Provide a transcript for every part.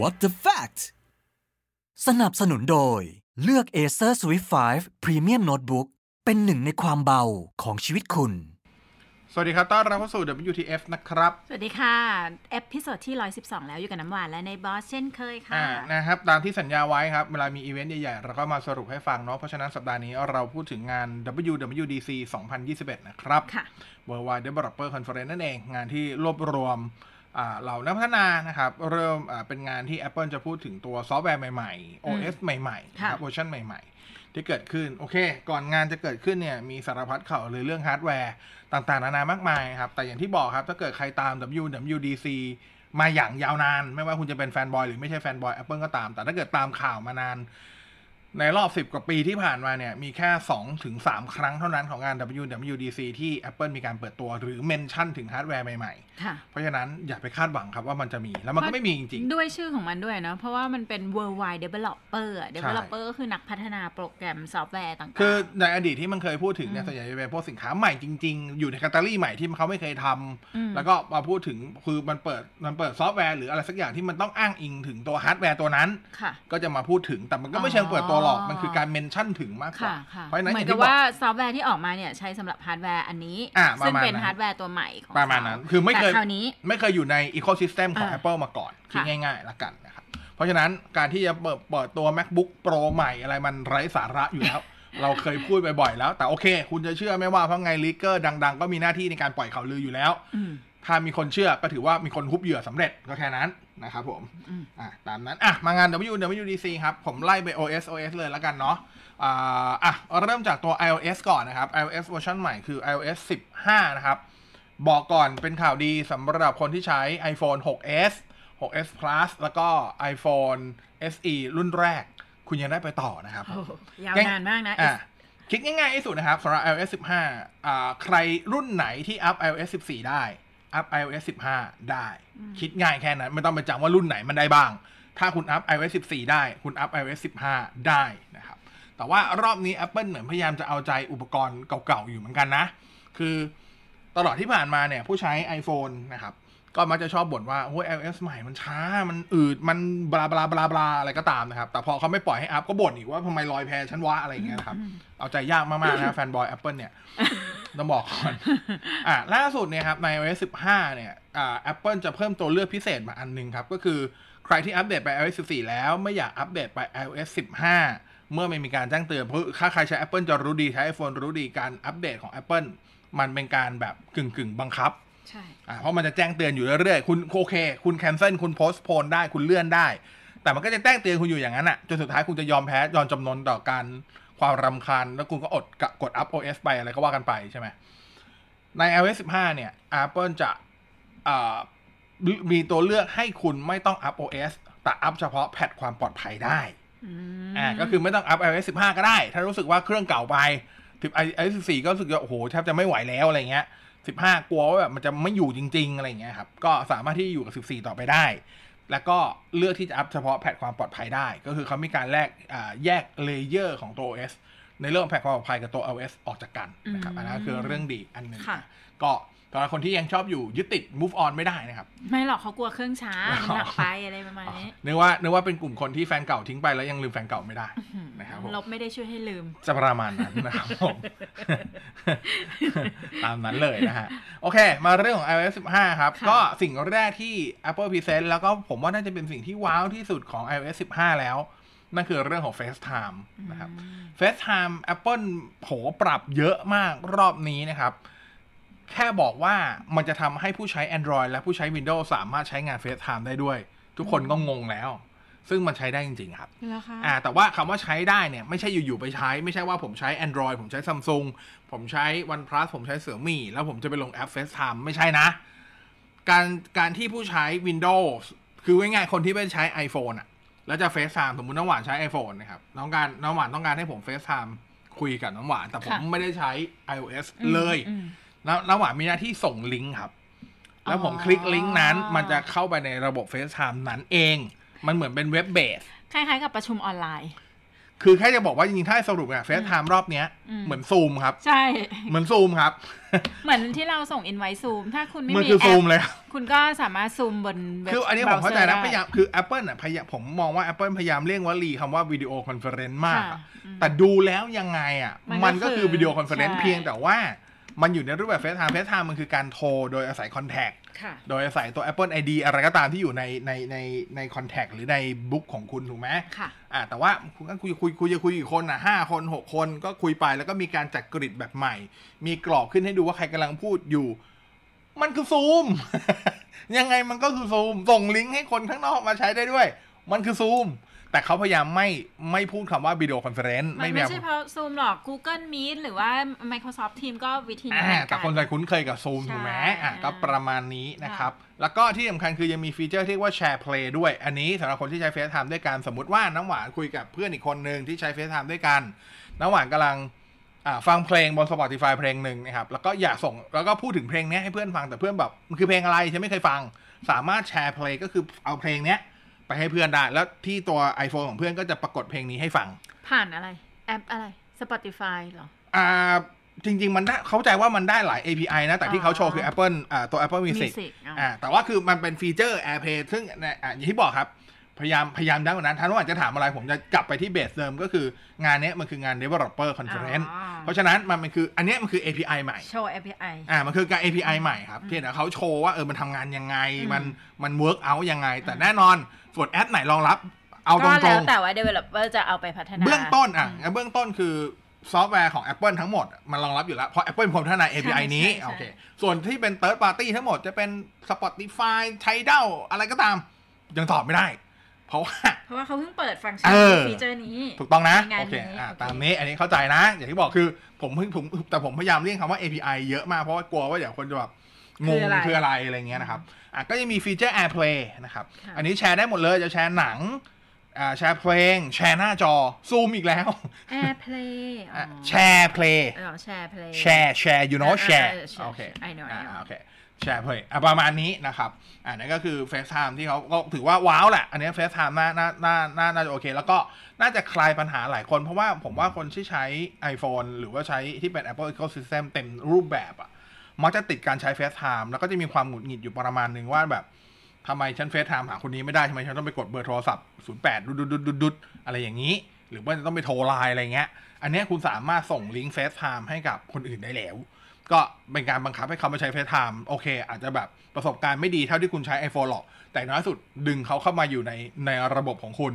What the fact สนับสนุนโดย เลือก Acer Swift 5 Premium Notebook เป็นหนึ่งในความเบาของชีวิตคุณ สวัสดีครับ ต้อนรับเข้าสู่ WTF นะครับ สวัสดีค่ะ episode ที่ 112 แล้วอยู่กับน้ำหวานและนายบอสเช่นเคยค่ะ อ่า นะครับ ตามที่สัญญาไว้ครับ เวลามีอีเวนต์ใหญ่ๆ เราก็มาสรุปให้ฟังเนาะ เพราะฉะนั้นสัปดาห์นี้เราพูดถึงงาน WWDC 2021 นะครับ ค่ะ Worldwide Developer Conference นั่นเอง งานที่รวบรวมอ่า เหล่านักพัฒนานะครับ เริ่มอ่าเป็นงานที่ Apple จะพูดถึงตัวซอฟต์แวร์ใหม่ๆ OS ใหม่ๆนะครับค่ะเวอร์ชันใหม่ ๆ ที่เกิดขึ้น โอเค ก่อนงานจะเกิดขึ้นเนี่ยมีสารพัดข่าวเลยเรื่องฮาร์ดแวร์ต่างๆ นานามากมายครับ แต่อย่างที่บอกครับ ถ้าเกิดใครตาม WWDC มาอย่างยาวนาน ไม่ว่าคุณจะเป็น fanboy หรือไม่ใช่ fanboy Apple ก็ตาม แต่ถ้าเกิดตามข่าวมานาน ในรอบ10กว่าปีที่ผ่านมาเนี่ยมีแค่2ถึง3ครั้งเท่านั้นของงาน WWDC ที่ Apple มีการเปิดตัวหรือ mention ถึงฮาร์ดแวร์ใหม่ค่ะ เพราะฉะนั้นอย่าไปคาดหวังครับว่ามันจะมี แล้วมันก็ไม่มีจริงด้วยชื่อของมันด้วยเนาะเพราะว่ามันเป็น worldwide developer อะ developer ก็คือนักพัฒนาโปรแกรมซอฟต์แวร์ต่างๆๆคคือในอดีตที่มันเคยพูดถึงเนี่ยอืมส่วนใหญ่จะเป็นพวกสินค้าใหม่จริงๆ อยู่ในแคตตาล็อกใหม่ที่เขาไม่เคยทำอืมแล้วก็มาพูดถึงคือมันเปิดมันเปิดซอฟต์แวร์หรืออะไรสักอย่างที่มันต้องอ้างอิงถึงตัวฮาร์ดแวร์ตัวนั้นค่ะก็จะมาพูดถึงแต่มันก็ไม่เชิงเปิดตัวหรอกอ๋อมันคือการ mention ถึงมากกว่าค่ะค่ะเพราะฉะนั้นเหมือนอย่างกับที่บอกว่าซอฟต์แวร์ที่ออกมาเนี่ยใช้สำหรับฮาร์ดแวร์อันนี้อะประมาณนั้นซึ่งเป็นฮาร์ดแวร์ตัวใหม่ของประมาณนั้นคือไม่เคยแต่คราวนี้ ไม่เคยอยู่ในอีโค y ิสเต็มของอ่า Apple มาก่อนคิดค่ะง่ายๆละกันนะครับ เพราะฉะนั้นการที่จะเปิดเปิดตัว MacBook Pro ใหม่อะไรมันไร้สาระอยู่แล้ว เราเคยพูดบ่อยๆแล้ว แต่โอเค คุณจะเชื่อไม่ว่าเพราะไงลีกเกอร์ดัง ๆ ก็มีหน้าที่ในการปล่อยข่าวลืออยู่แล้วอืมถ้ามีคนเชื่อก็ถือว่ามีคนฮุบเหยื่อสำเร็จก็แค่นั้นนะครับผมอืมอะตามนั้นอะมางาน WWDC ครับ ผมไล่ไป OS OS เลยแล้วกันเนาะอ่าอะเริ่มจากตัว iOS ก่อนนะครับ iOS เวอร์ชันใหม่คือ iOS 15 นะครับ บอกก่อนเป็นข่าวดีสำหรับคนที่ใช้ iPhone 6s 6s Plus แล้วก็ iPhone SE รุ่นแรก คุณยังได้ไปต่อนะครับโอ้โหยาวนานมากนะอะคิดง่ายๆที่สุดนะครับสำหรับ iOS 15อ่าใครรุ่นไหนที่อัพ iOS 14 ได้ อัพ iOS 15 ได้ คิดง่ายแค่นั้น ไม่ต้องไปจำว่ารุ่นไหนมันได้บ้าง ถ้าคุณอัพ iOS 14 ได้ คุณอัพ iOS 15 ได้นะครับ แต่ว่ารอบนี้ Apple เหมือนพยายามจะเอาใจอุปกรณ์เก่าๆอยู่เหมือนกันนะ คือ ตลอดที่ผ่านมาเนี่ยผู้ใช้ iPhone นะครับ ก็มักจะชอบบ่นว่าโอ้ย iOS ใหม่มันช้า มันอืด มันบลาบลาบลาบลาอะไรก็ตามนะครับ แต่พอเขาไม่ปล่อยให้อัพก็บ่นอีกว่าทำไมลอยแพฉันวะอะไรอย่างเงี้ยนะครับ เอาใจยากมากๆนะแฟนบอย Apple เนี่ย ต้องบอกก่อน อะล่าสุดเนี่ยครับใน iOS 15 เนี่ยอ่า Apple จะเพิ่มตัวเลือกพิเศษมาอันหนึงครับ ก็คือใครที่อัปเดตไป iOS 14 แล้วไม่อยากอัปเดตไป iOS 15 เมื่อไม่มีการแจ้งเตือนเพราะถ้าใครใช้ Apple จะรู้ดีใช้ iPhone รู้ดีการอัปเดตของ Apple มันเป็นการแบบกึ่งกึ่งๆบังคับใช่อ่าเพราะมันจะแจ้งเตือนอยู่เรื่อยๆคุณโอเค คุณแคนเซิลคุณโพสต์โพนได้คุณเลื่อนได้ แต่มันก็จะแจ้งเตือนคุณอยู่อย่างนั้นอะจนสุดท้ายคุณจะยอมแพ้ยอมจำนนต่อการความรำคาญ แล้วคุณก็อดกะกดอัพ OS ไปอะไรก็ว่ากันไปใช่ไหมใน iOS 15 เนี่ย Apple จะอ่ามีตัวเลือกให้คุณไม่ต้องอัพ OS แต่อัพเฉพาะ patch ความปลอดภัยได้อืมอ่าก็คือไม่ต้องอัพ iOS 15 ก็ได้ ถ้ารู้สึกว่าเครื่องเก่าไป ถึง iOS 14ก็รู้สึกว่าโอ้โหแทบจะไม่ไหวแล้วอะไรเงี้ย15กลัวว่าแบบมันจะไม่อยู่จริง ๆ อะไรเงี้ยครับ ก็สามารถที่จะอยู่กับ14ต่อไปได้ แล้วก็เลือกที่จะอัพเฉพาะ patch ความปลอดภัยได้ ก็คือเขามีการแลกอ่าแยก layer ของตัว OS ในเรื่องของ patch ความปลอดภัยกับตัว OS ออกจากกันนะครับอันนั้นคือเรื่องดีอันหนึ่งค่ะก็ สำหรับคนที่ยังชอบอยู่ยึดติด move on ไม่ได้นะครับ ไม่หรอกเขากลัวเครื่องช้ามันหนักไปอะไรประมาณนี้นึกว่านึกว่าเป็นกลุ่มคนที่แฟนเก่าทิ้งไปแล้วยังลืมแฟนเก่าไม่ได้นะครับผมลบไม่ได้ช่วยให้ลืม จะประมาณนั้นนะครับผมตามนั้นเลยนะฮะ โอเค มาเรื่องของ iOS 15 ครับค่ะก็สิ่งแรกที่ Apple Present แล้วก็ผมว่าน่าจะเป็นสิ่งที่ว้าวที่สุดของ iOS 15 แล้วนั่นคือเรื่องของ FaceTime นะครับ FaceTime Apple โหปรับเยอะมากรอบนี้นะครับ แค่บอกว่ามันจะทำให้ผู้ใช้ Android และผู้ใช้ Windows สามารถใช้งาน FaceTime ได้ด้วย ทุกคนก็งงแล้ว ซึ่งมันใช้ได้จริง ๆ ครับแล้วคะอ่าแต่ว่าคำว่าใช้ได้เนี่ย ไม่ใช่อยู่ ๆ ไปใช้ ไม่ใช่ว่าผมใช้ Android ผมใช้ Samsung ผมใช้ OnePlus ผมใช้เสือมี่แล้วผมจะไปลงแอป FaceTime ไม่ใช่นะ การการที่ผู้ใช้ Windows คือง่ายๆคนที่ไม่ใช้ iPhone อะแล้วจะ FaceTime สมมุติน้องหวานใช้ iPhone นะครับน้องการน้องหวานต้องการให้ผม FaceTime คุยกับน้องหวาน แต่ผมค่ะไม่ได้ใช้ iOS อืมเลยอืม แล้วน้องหวานมีหน้าที่ส่งลิงก์ครับ แล้วผมอ๋อคลิกลิงก์นั้น มันจะเข้าไปในระบบ FaceTime นั้นเอง มันเหมือนเป็นเว็บเบสคล้ายๆกับประชุมออนไลน์ คือแค่จะบอกว่าจริงๆถ้าให้สรุปอะเฟซไทม์รอบเนี้ยอืมเหมือนซูมครับ ใช่ เหมือนซูมครับ เหมือนที่เราส่ง invite zoom ถ้าคุณไม่มันมีคือแอซูมปเลยครับคุณก็สามารถซูมบนเว็บคืออันนี้ผมเข้าใจนะ browser พยายามคือ Apple อะพยายามผมมองว่า Apple พยายามเลี่ยงวลีคำว่า video conference มากค่ะอะอืมแต่ดูแล้วยังไงอะ มันก็มันก็คือคือ video conference ใช่เพียงแต่ว่า มันอยู่ในรูปแบบ FaceTime FaceTime มันคือการโทรโดยอาศัย contact ค่ะโดยอาศัยตัว Apple ID อะไรก็ตามที่อยู่ในในในใน contact หรือใน book ของคุณถูกไหมค่ะอ่าแต่ว่าคุณก็คุยคุยคุยจะคุยกี่คนอะห้าคนหกคนก็คุยไปแล้วก็มีการจัด grid แบบใหม่ มีกรอบขึ้นให้ดูว่าใครกำลังพูดอยู่ มันคือซูม ยังไงมันก็คือซูม ส่งลิงก์ให้คนข้างนอกมาใช้ได้ด้วย มันคือซูม แต่เขาพยายามไม่ไม่พูดคำว่า video conference มันพไม่ยายามใช่เพเพราะ Zoom หรอก Google Meet หรือว่า Microsoft Teams ก็วิธีนี้อ่าเหมือนกันแต่คนไทยคุ้นเคยกับซูมใช่ถูกไหมอะก็ประมาณนี้นะครับค่แล้วก็ที่สำคัญคือยังมี feature ที่เรียกว่า SharePlay ด้วย อันนี้สำหรับคนที่ใช้ FaceTime ด้วยกันสมมติว่าน้ำหวานคุยกับเพื่อนอีกคนหนึ่งที่ใช้ FaceTime ด้วยกัน น้ำหวานกำลังอ่าฟังเพลงบน Spotify เพลงหนึ่งนะครับ แล้วก็อยากส่งแล้วก็พูดถึงเพลงเนี้ยให้เพื่อนฟังแต่เพื่อนแบบมันคือเพลงอะไรฉันไม่เคยฟัง สามารถแชร์เพลงก็คือเอาเพลงเนี้ย ไปให้เพื่อนได้ แล้วที่ตัว iPhone ของเพื่อนก็จะปรากฏเพลงนี้ให้ฟัง ผ่านอะไร แอปอะไร Spotify เหรอ อ่า จริง ๆ มันได้เข้าใจว่ามันได้หลาย API นะ แต่ที่เขาโชว์คือ Apple อ่าตัว Apple Music Music อ๋ออ่อ่า แต่ว่าคือมันเป็นฟีเจอร์ AirPlay ซึ่งเนี่ยอะอย่างที่บอกครับ พยายามพยายามย้ำกว่านั้นท่านว่าจะถามอะไรผมจะกลับไปที่เบสเดิมก็คืองานเนี้ยมันคืองาน Developer Conference อ๋อเพราะฉะนั้นมันมันคืออันเนี้ยมันคือ API ใหม่ โชว์ API อ่ามันคือการ API ใหม่ครับเพียงแต่เขาโชว์ว่าเออมันทำงานยังไง มันมัน work out ยังไง แต่แน่นอนส่วนแอปไหนรองรับ เอาตก็รแล้วงๆแต่ว่า developer จะเอาไปพัฒนา เบื้องต้นอะเบื้องต้นคือซอฟต์แวร์ของ Apple ทั้งหมด มันรองรับอยู่แล้ว เพราะ Apple เป็นคนพัฒนา API ใช่นี้ใช่โอเคส่วนที่เป็น Third Party ทั้งหมดจะเป็น Spotify Tidal อะไรก็ตาม ยังตอบไม่ได้ เพราะว่าเพราะว่าเขาเพิ่งเปิดฟังก์ชันเอนอ feature นี้ ถูกต้องนะในงานโอเคนี้อะโอเคตามนี้อันนี้เข้าใจนะ อย่างที่บอกคือผมเพิ่งผมแต่ผมพยายามเลี่ยงคำว่า API เยอะมากเพราะว่ากลัวว่าเดี๋ยวคนจะแบบงงคืออะไรอะไรเงี้ยนะครับอะก็จะมี feature SharePlay นะครับค่ะอันนี้แชร์ได้หมดเลยจะแชร์หนังอ่าแชร์เพลง แชร์หน้าจอ ซูมอีกแล้ว AirPlay อ๋ออะ SharePlay อ๋อแชร์ play แชร์แชร์ you know อ่าแชร์อ่า share โอเค I know I อ่า know โอเค แชร์เพย์อะประมาณนี้นะครับอ่านั่นก็คือ FaceTime ที่เขาก็ถือว่าว้าวแหละ อันนี้ FaceTime น่าน่าน่าน่าน่าจะโอเค แล้วก็น่าจะคลายปัญหาหลายคน เพราะว่าผมว่าคนที่ใช้ iPhone หรือว่าใช้ที่เป็น Apple Ecosystem เต็มรูปแบบอะมักจะติดการใช้ FaceTime แล้วก็จะมีความหงุดหงิดอยู่ประมาณหนึ่งว่าแบบทำไมฉัน FaceTime หาคนนี้ไม่ได้ทำไมฉันต้องไปกดเบอร์โทรศัพท์ 08ดุดดุดดุดดุดดุดอะไรอย่างนี้ หรือว่าจะต้องไปโทรไลน์อะไรเงี้ย อันนี้คุณสามารถส่งลิงก์ FaceTime ให้กับคนอื่นได้แล้ว ก็เป็นการบังคับให้เขามาใช้ FaceTime โอเค อาจจะแบบประสบการณ์ไม่ดีเท่าที่คุณใช้ iPhone หรอก แต่น้อยสุดดึงเขาเข้ามาอยู่ในในระบบของคุณ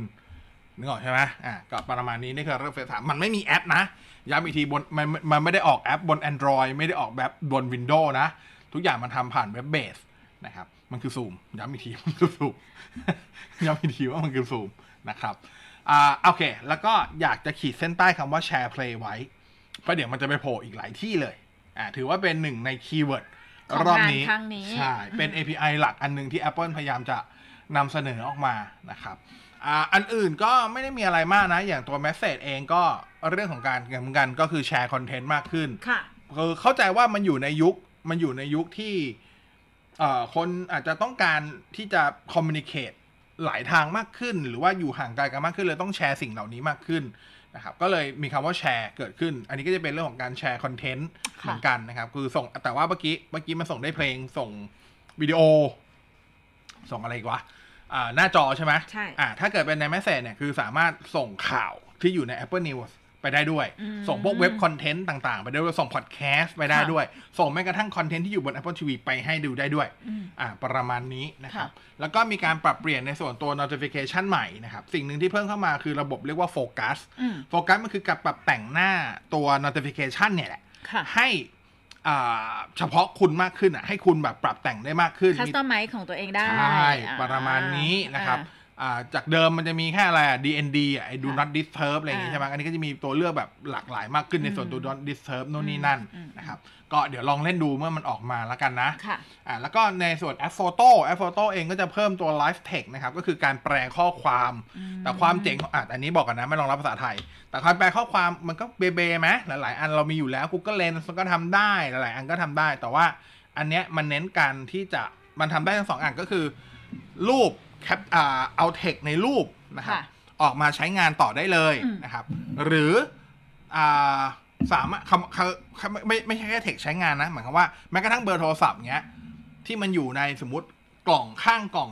นึกออกใช่ไหมอะก็ประมาณนี้นี่คือเรื่อง FaceTime มันไม่มีแอปนะ ย้ำอีกทีบนมันมันไม่ได้ออกแอปบน Android ไม่ได้ออกแบบบน Windows นะ ทุกอย่างมันทำผ่านเว็บเบสนะครับมันคือซูมย้ำอีกทีมันคือซูมย้ำอีกทีว่ามันคือซูมนะครับอ่าโอเค แล้วก็อยากจะขีดเส้นใต้คำว่า SharePlay ไว้เพราะเดี๋ยวมันจะไปโผล่อีกหลายที่เลย อ่าถือว่าเป็นหนึ่งใน keyword ของรอบงานนี้ครั้งนี้ใช่เป็น API หลักอันหนึ่งที่ Apple พยายามจะนำเสนอออกมานะครับอ่าอันอื่นก็ไม่ได้มีอะไรมากนะ อย่างตัว Message เองก็เรื่องของการเหมือนกันก็คือแชร์ content มากขึ้นค่ะคือเข้าใจว่ามันอยู่ในยุคมันอยู่ในยุคที่เอ่อคนอาจจะต้องการที่จะคอมมิ n นิเค e หลายทางมากขึ้น หรือว่าอยู่ห่างไกลกันมากขึ้นเลยต้องแชร์สิ่งเหล่านี้มากขึ้น นะครับก็เลยมีคำว่าแชร์เกิดขึ้น อันนี้ก็จะเป็นเรื่องของการแชร์ content ค่ะเหมือนกันนะครับ คือส่งแต่ว่าเมื่อกี้เมื่อกี้มันส่งได้เพลงส่งวิดีโอ ส่งอะไรอีกวะอ่าหน้าจอใช่ไหมใช่อ่าถ้าเกิดเป็นใน Message เนี่ยคือสามารถส่งข่าวที่อยู่ใน Apple News ไปได้ด้วยอืมส่งพวก web content ต่างๆ ไปได้ด้วยส่งพอดแคสต์ไปได้ค่ะด้วย ส่งแม้กระทั่งคอนเทนต์ที่อยู่บน Apple TV ไปให้ดูได้ด้วยอืมอ่าประมาณนี้นะครับค่ะแล้วก็มีการปรับเปลี่ยนในส่วนตัว notification ใหม่นะครับ สิ่งหนึ่งที่เพิ่มเข้ามาคือระบบเรียกว่าโฟกัสอืมโฟกัสมันคือการปรับแต่งหน้าตัว notification เนี่ยแหละค่ะให้อ่าเฉพาะคุณมากขึ้นอะให้คุณแบบปรับแต่งได้มากขึ้นคัสมีตอมไมซ์ของตัวเองได้ ใช่อ่าประมาณนี้นะครับอ่าอ่า จากเดิมมันจะมีแค่อะไรอะ DND อะไอ้ do ค่ะ not disturb อะไรอย่างงี้อ่าใช่ไหมอันนี้ก็จะมีตัวเลือกแบบหลากหลายมากขึ้นในส่วนอืม do not disturb โน่นนี่นั่นอืมนะครับ ก็เดี๋ยวลองเล่นดูเมื่อมันออกมาแล้วกันนะค่ะอ่าแล้วก็ในส่วน App Photo App Photo เองก็จะเพิ่มตัว Live Text นะครับ ก็คือการแปลข้อความอืมแต่ความเจ๋งของอะอันนี้บอกกันนะ ไม่รองรับภาษาไทย แต่การแปลข้อความมันก็เบเบไหมหลาย ๆ อันเรามีอยู่แล้ว Google Lens มันก็ทำได้หลาย ๆ อันก็ทำได้ แต่ว่าอันเนี้ยมันเน้นการที่จะมันทำได้ทั้งสองอันก็คือ รูป แคปอ่าเอาเทคในรูปนะครับค่ะออกมาใช้งานต่อได้เลยอืมนะครับ หรืออ่าสามารถคำคำคำไม่ไม่ใช่แค่เทคใช้งานนะ หมายความว่าแม้กระทั่งเบอร์โทรศัพท์เงี้ย ที่มันอยู่ในสมมติกล่องข้างกล่อง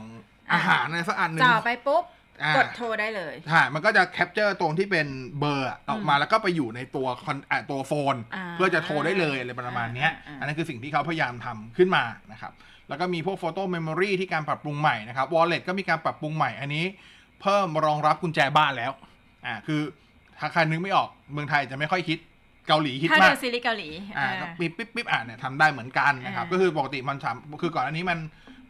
อาหารอะไรสักอันหนึ่งจ่อไปปุ๊บอ่ากดโทรได้เลยใช่มันก็จะ capture ตรงที่เป็นเบอร์อะออกมาอืมแล้วก็ไปอยู่ในตัวคอนอ่าตัว phone อ่าเพื่อจะโทรได้เลยอะไรประมาณเนี้ยอ่าอ่าอันนั้นคือสิ่งที่เขาพยายามทำขึ้นมานะครับ แล้วก็มีพวก Photo Memory ที่การปรับปรุงใหม่นะครับ Wallet ก็มีการปรับปรุงใหม่อันนี้ เพิ่มรองรับกุญแจบ้านแล้วอ่าคือถ้าใครนึกไม่ออกเมืองไทยจะไม่ค่อยคิดเกาหลีคิดถ้ามาดูกซีรีส์เกาหลีอ่าอ่าก็ปิ๊บปิ๊บปิ๊บอ่าเนี่ยทำได้เหมือนกันนะครับอ่าก็คือปกติมันทำคือก่อนอันนี้มัน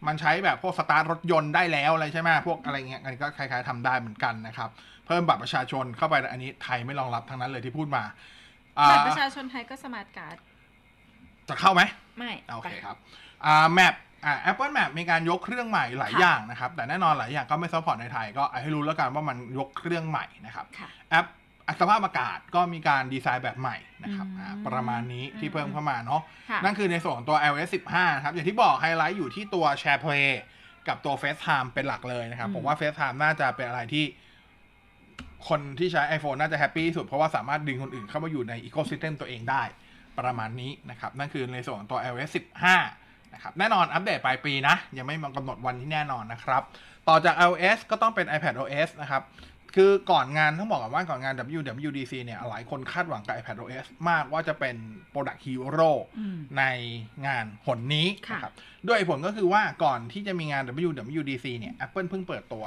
มันใช้แบบพวกสตาร์ทรถยนต์ได้แล้วอะไรใช่ไหมพวกอะไรเงี้ยอันนี้ก็คล้ายๆทำได้เหมือนกันนะครับ เพิ่มบัตรประชาชนเข้าไปอันนี้ไทยไม่รองรับทั้งนั้นเลยที่พูดมาอ่าบัตรประชาชนไทยก็สมาร์ทการ์ดจะเข้าไหมไม่โอเคไปครับ อ่า Mapอ่า Apple Map มีการยกเครื่องใหม่หลายค่ะอย่างนะครับ แต่แน่นอนหลายอย่างก็ไม่ support ในไทย ก็เอาให้รู้แล้วกันว่ามันยกเครื่องใหม่นะครับค่ะ แอปอะสภาพอากาศก็มีการดีไซน์แบบใหม่นะครับอืมอ่าประมาณนี้ที่อืมเพิ่มเข้ามาเนาะ ค่ะ นั่นคือในส่วนของตัว iOS 15 นะครับ อย่างที่บอกไฮไลท์อยู่ที่ตัว SharePlay กับตัว FaceTime เป็นหลักเลยนะครับ อืม ผมว่า FaceTime น่าจะเป็นอะไรที่ คนที่ใช้ iPhone น่าจะ happy ที่สุด เพราะว่าสามารถดึงคนอื่นเข้ามาอยู่ใน Ecosystem ตัวเองได้ประมาณนี้นะครับ นั่นคือในส่วนของตัว iOS 15 นะครับ แน่นอนอัปเดตปลายปีนะ ยังไม่มากำหนดวันที่แน่นอนนะครับ ต่อจาก iOS ก็ต้องเป็น iPadOS นะครับ คือก่อนงานต้องบอกก่อนว่าก่อนงาน WWDC เนี่ย หลายคนคาดหวังกับ iPadOS มากว่าจะเป็น Product Hero อืมในงานหนนี้ค่ะนะครับ ด้วยเหตุผลก็คือว่าก่อนที่จะมีงาน WWDC เนี่ย Apple เพิ่งเปิดตัว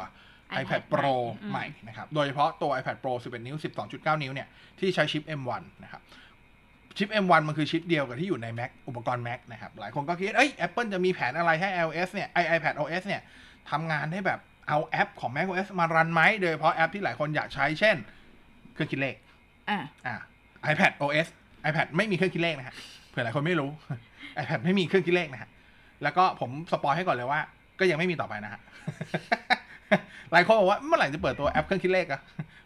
iPad iPad Pro อืมใหม่นะครับ โดยเฉพาะตัว iPad Pro 11 นิ้ว 12.9 นิ้วเนี่ย ที่ใช้ชิป M1 นะครับ ชิป M1 มันคือชิปเดียวกับที่อยู่ใน Mac อุปกรณ์ Mac นะครับ หลายคนก็คิดเอ้ย Apple จะมีแผนอะไรให้ iOS เนี่ยไอ iPad OS เนี่ยทำงานได้แบบเอาแอปของ Mac OS มารันไหม โดยเฉพาะแอปที่หลายคนอยากใช้ เช่น เครื่องคิดเลข อ่าอ่า iPad OS iPad ไม่มีเครื่องคิดเลขนะฮะ เผื่อหลายคนไม่รู้ iPad ไม่มีเครื่องคิดเลขนะฮะ แล้วก็ผมสปอยให้ก่อนเลยว่า ก็ยังไม่มีต่อไปนะฮะ หลายคนบอกว่าเมื่อไหร่จะเปิดตัวแอปเครื่องคิดเลขอะ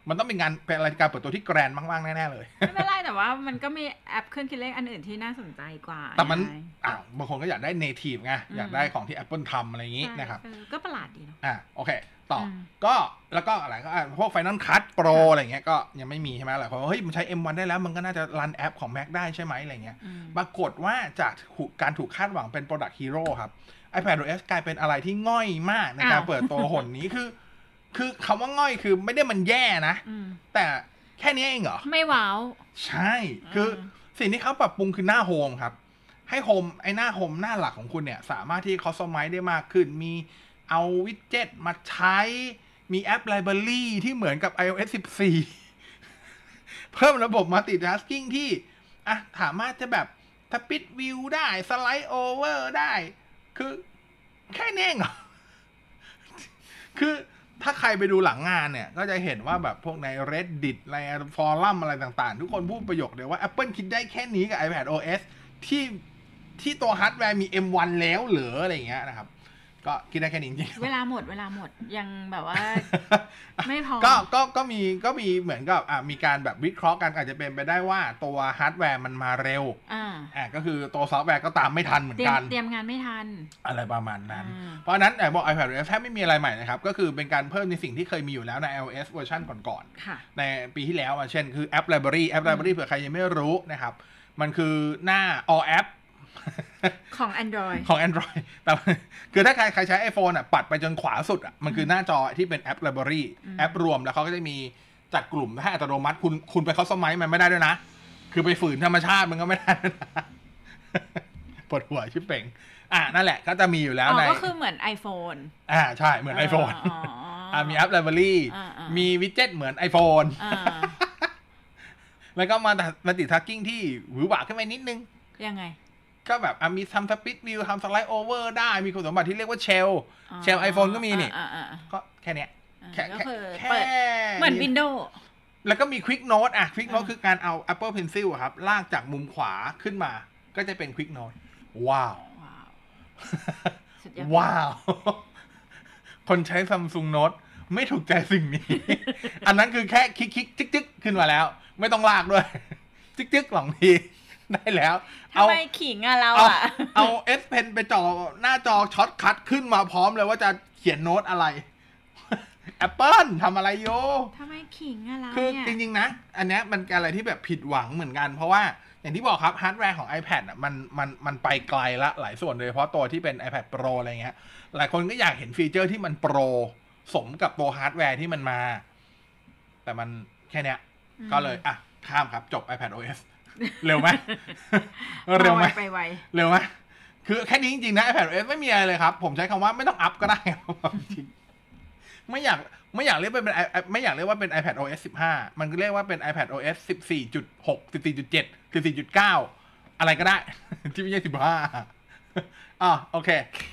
มันต้องเป็นงานเป็นอะไรการเปิดตัวที่แกรนด์มากๆแน่ๆเลย ไม่เป็นไรแต่ว่ามันก็มีแอปเครื่องคิดเลขอันอื่นที่น่าสนใจกว่า แต่มันไงอ้าวบางคนก็อยากได้ native ไงอืมอยากได้ของที่ Apple ทำอะไรอย่างนี้ใช่นะครับเออก็ประหลาดดีเนาะอ่าโอเค ต่ออมก็แล้วก็อะไรก็อะพวก Final Cut Pro ค่ะอะไรเงี้ยก็ยังไม่มีใช่ไหมหลายคนว่าเฮ้ยมันใช้ M1 ได้แล้วมันก็น่าจะรันแอปของ Mac ได้ใช่ไหมอะไรเงี้ยอืมปรากฏว่าจากถูกการถูกคาดหวังเป็น Product Hero ครับ iPadOS กลายเป็นอะไรที่ง่อยมากในการอ้าวเปิดตัวหนนี้คือ คือคำว่าง่อยคือไม่ได้มันแย่นะอืมแต่แค่นี้เองเหรอ ไม่ว้าว ใช่ คือสิ่งที่เขาปรับปรุงคือหน้า home ครับ ให้ home ไอ้หน้า home หน้าหลักของคุณเนี่ย สามารถที่ customize ได้มากขึ้น มีเอา widget มาใช้ มีแอป Library ที่เหมือนกับ iOS 14 เพิ่มระบบ multitasking ที่อะสามารถจะแบบ Split View ได้ Slide Over ได้ คือแค่นี้เองเหรอคือถ้าใครไปดูหลังงานเนี่ย ก็จะเห็นว่าแบบพวกใน reddit ใน forum อะไรต่างๆ ทุกคนพูดประโยคเดียวว่า Apple คิดได้แค่นี้กับ iPad OS ที่ที่ตัวฮาร์ดแวร์มี M1 แล้วเหรออะไรอย่างเงี้ยนะครับ ก็คิดได้แค่นี้จริงๆเวลาหมดเวลาหมดยังแบบว่า ไม่พอ ก็ก็ก็มีก็มีเหมือนกับอะมีการแบบวิเคราะห์กันอาจจะเป็นไปได้ว่าตัวฮาร์ดแวร์มันมาเร็วอ่าอะก็คือตัวซอฟต์แวร์ก็ตามไม่ทันเหมือนเตรียมกัน เตรียมงานไม่ทัน อะไรประมาณนั้นอ่าเพราะฉะนั้นไอ้บอก iPad OS แทบไม่มีอะไรใหม่นะครับ ก็คือเป็นการเพิ่มในสิ่งที่เคยมีอยู่แล้วใน iOS เวอร์ชันก่อนค่ะๆในปีที่แล้วอะเช่นคือแอป Library แอป Library เผื่อใครยังไม่รู้นะครับมันคือหน้า all app ของ Android ของ Android แต่คือถ้าใครใครใช้ iPhone อะ ปัดไปจนขวาสุดอะ มันคือหน้าจอที่เป็นแอป Library อืมแอปรวมแล้วเขาก็จะมีจัดกลุ่มให้อัตโนมัติคุณคุณไปเขาสมัยมันไม่ได้ด้วยนะ คือไปฝืนธรรมชาติมันก็ไม่ได้ด้วยนะปวดหัวชิบเป่ง อะ นั่นแหละก็จะมีอยู่แล้วอ๋อใน ก็คือเหมือน iPhone อ่าใช่เหมือน iPhone อ๋ออ๋ออ่ามีแอป Library อ่าอ่ามีวิดเจ็ตเหมือน iPhone อ่าแล้วก็มามาติดทักกิ้งที่หวือหวาขึ้นไปนิดนึง ยังไง ก็แบบอะมีทำสปิดวิวทำสไลด์โอเวอร์ได้มีคุณสมบัติที่เรียกว่าเชลอ๋อเชล iPhone ก็มีนี่อ่าอ่าอ่าก็แค่เนี้ยอ่าแค่ก็แค่คือแค่เปิดเหมือน Windows แล้วก็มี Quick Note อะ Quick Note อ่าคือการเอา Apple Pencil อะครับ ลากจากมุมขวาขึ้นมา ก็จะเป็น Quick Note ว้าวว้าวสุดยอดว้าว คนใช้ Samsung Note ไม่ถูกใจสิ่งนี้ อันนั้นคือแค่คลิกคลิกจึ๊กจึ๊กขึ้นมาแล้ว ไม่ต้องลากด้วย จึ๊กจึ๊กสองที ได้แล้วทำเอาไมขิงอะเราเอาอะเอา S Pen ไปจ่อหน้าจอ shortcut ขึ้นมาพร้อมเลยว่าจะเขียนโน้ตอะไร Apple ทำอะไรโยทำไมขิงอะเราคือเนี่ยจริง ๆ นะ อันเนี้ยมันอะไรที่แบบผิดหวังเหมือนกัน เพราะว่าอย่างที่บอกครับฮาร์ดแวร์ของ iPad อะมันมันมันไปไกลละหลายส่วนโดยเฉพาะตัวที่เป็น iPad Pro อะไรเงี้ย หลายคนก็อยากเห็นฟีเจอร์ที่มันโปรสมกับตัวฮาร์ดแวร์ที่มันมา แต่มันแค่เนี้ย ก็เลย อะ ข้ามครับจบ iPad OS เร็วไหมเร็วไหมไปไวเร็วไหมคือแค่นี้จริงๆนะ iPad OS ไม่มีอะไรเลยครับ ผมใช้คำว่าไม่ต้องอัพก็ได้ครับจริงไม่อยากไม่อยากเรียกว่าเป็น i- ไม่อยากเรียกว่าเป็น iPad OS 15 มันก็เรียกว่าเป็น iPad OS 14.6 14.7 14.9 อะไรก็ได้ ที่ไม่ใช่15อะโอเค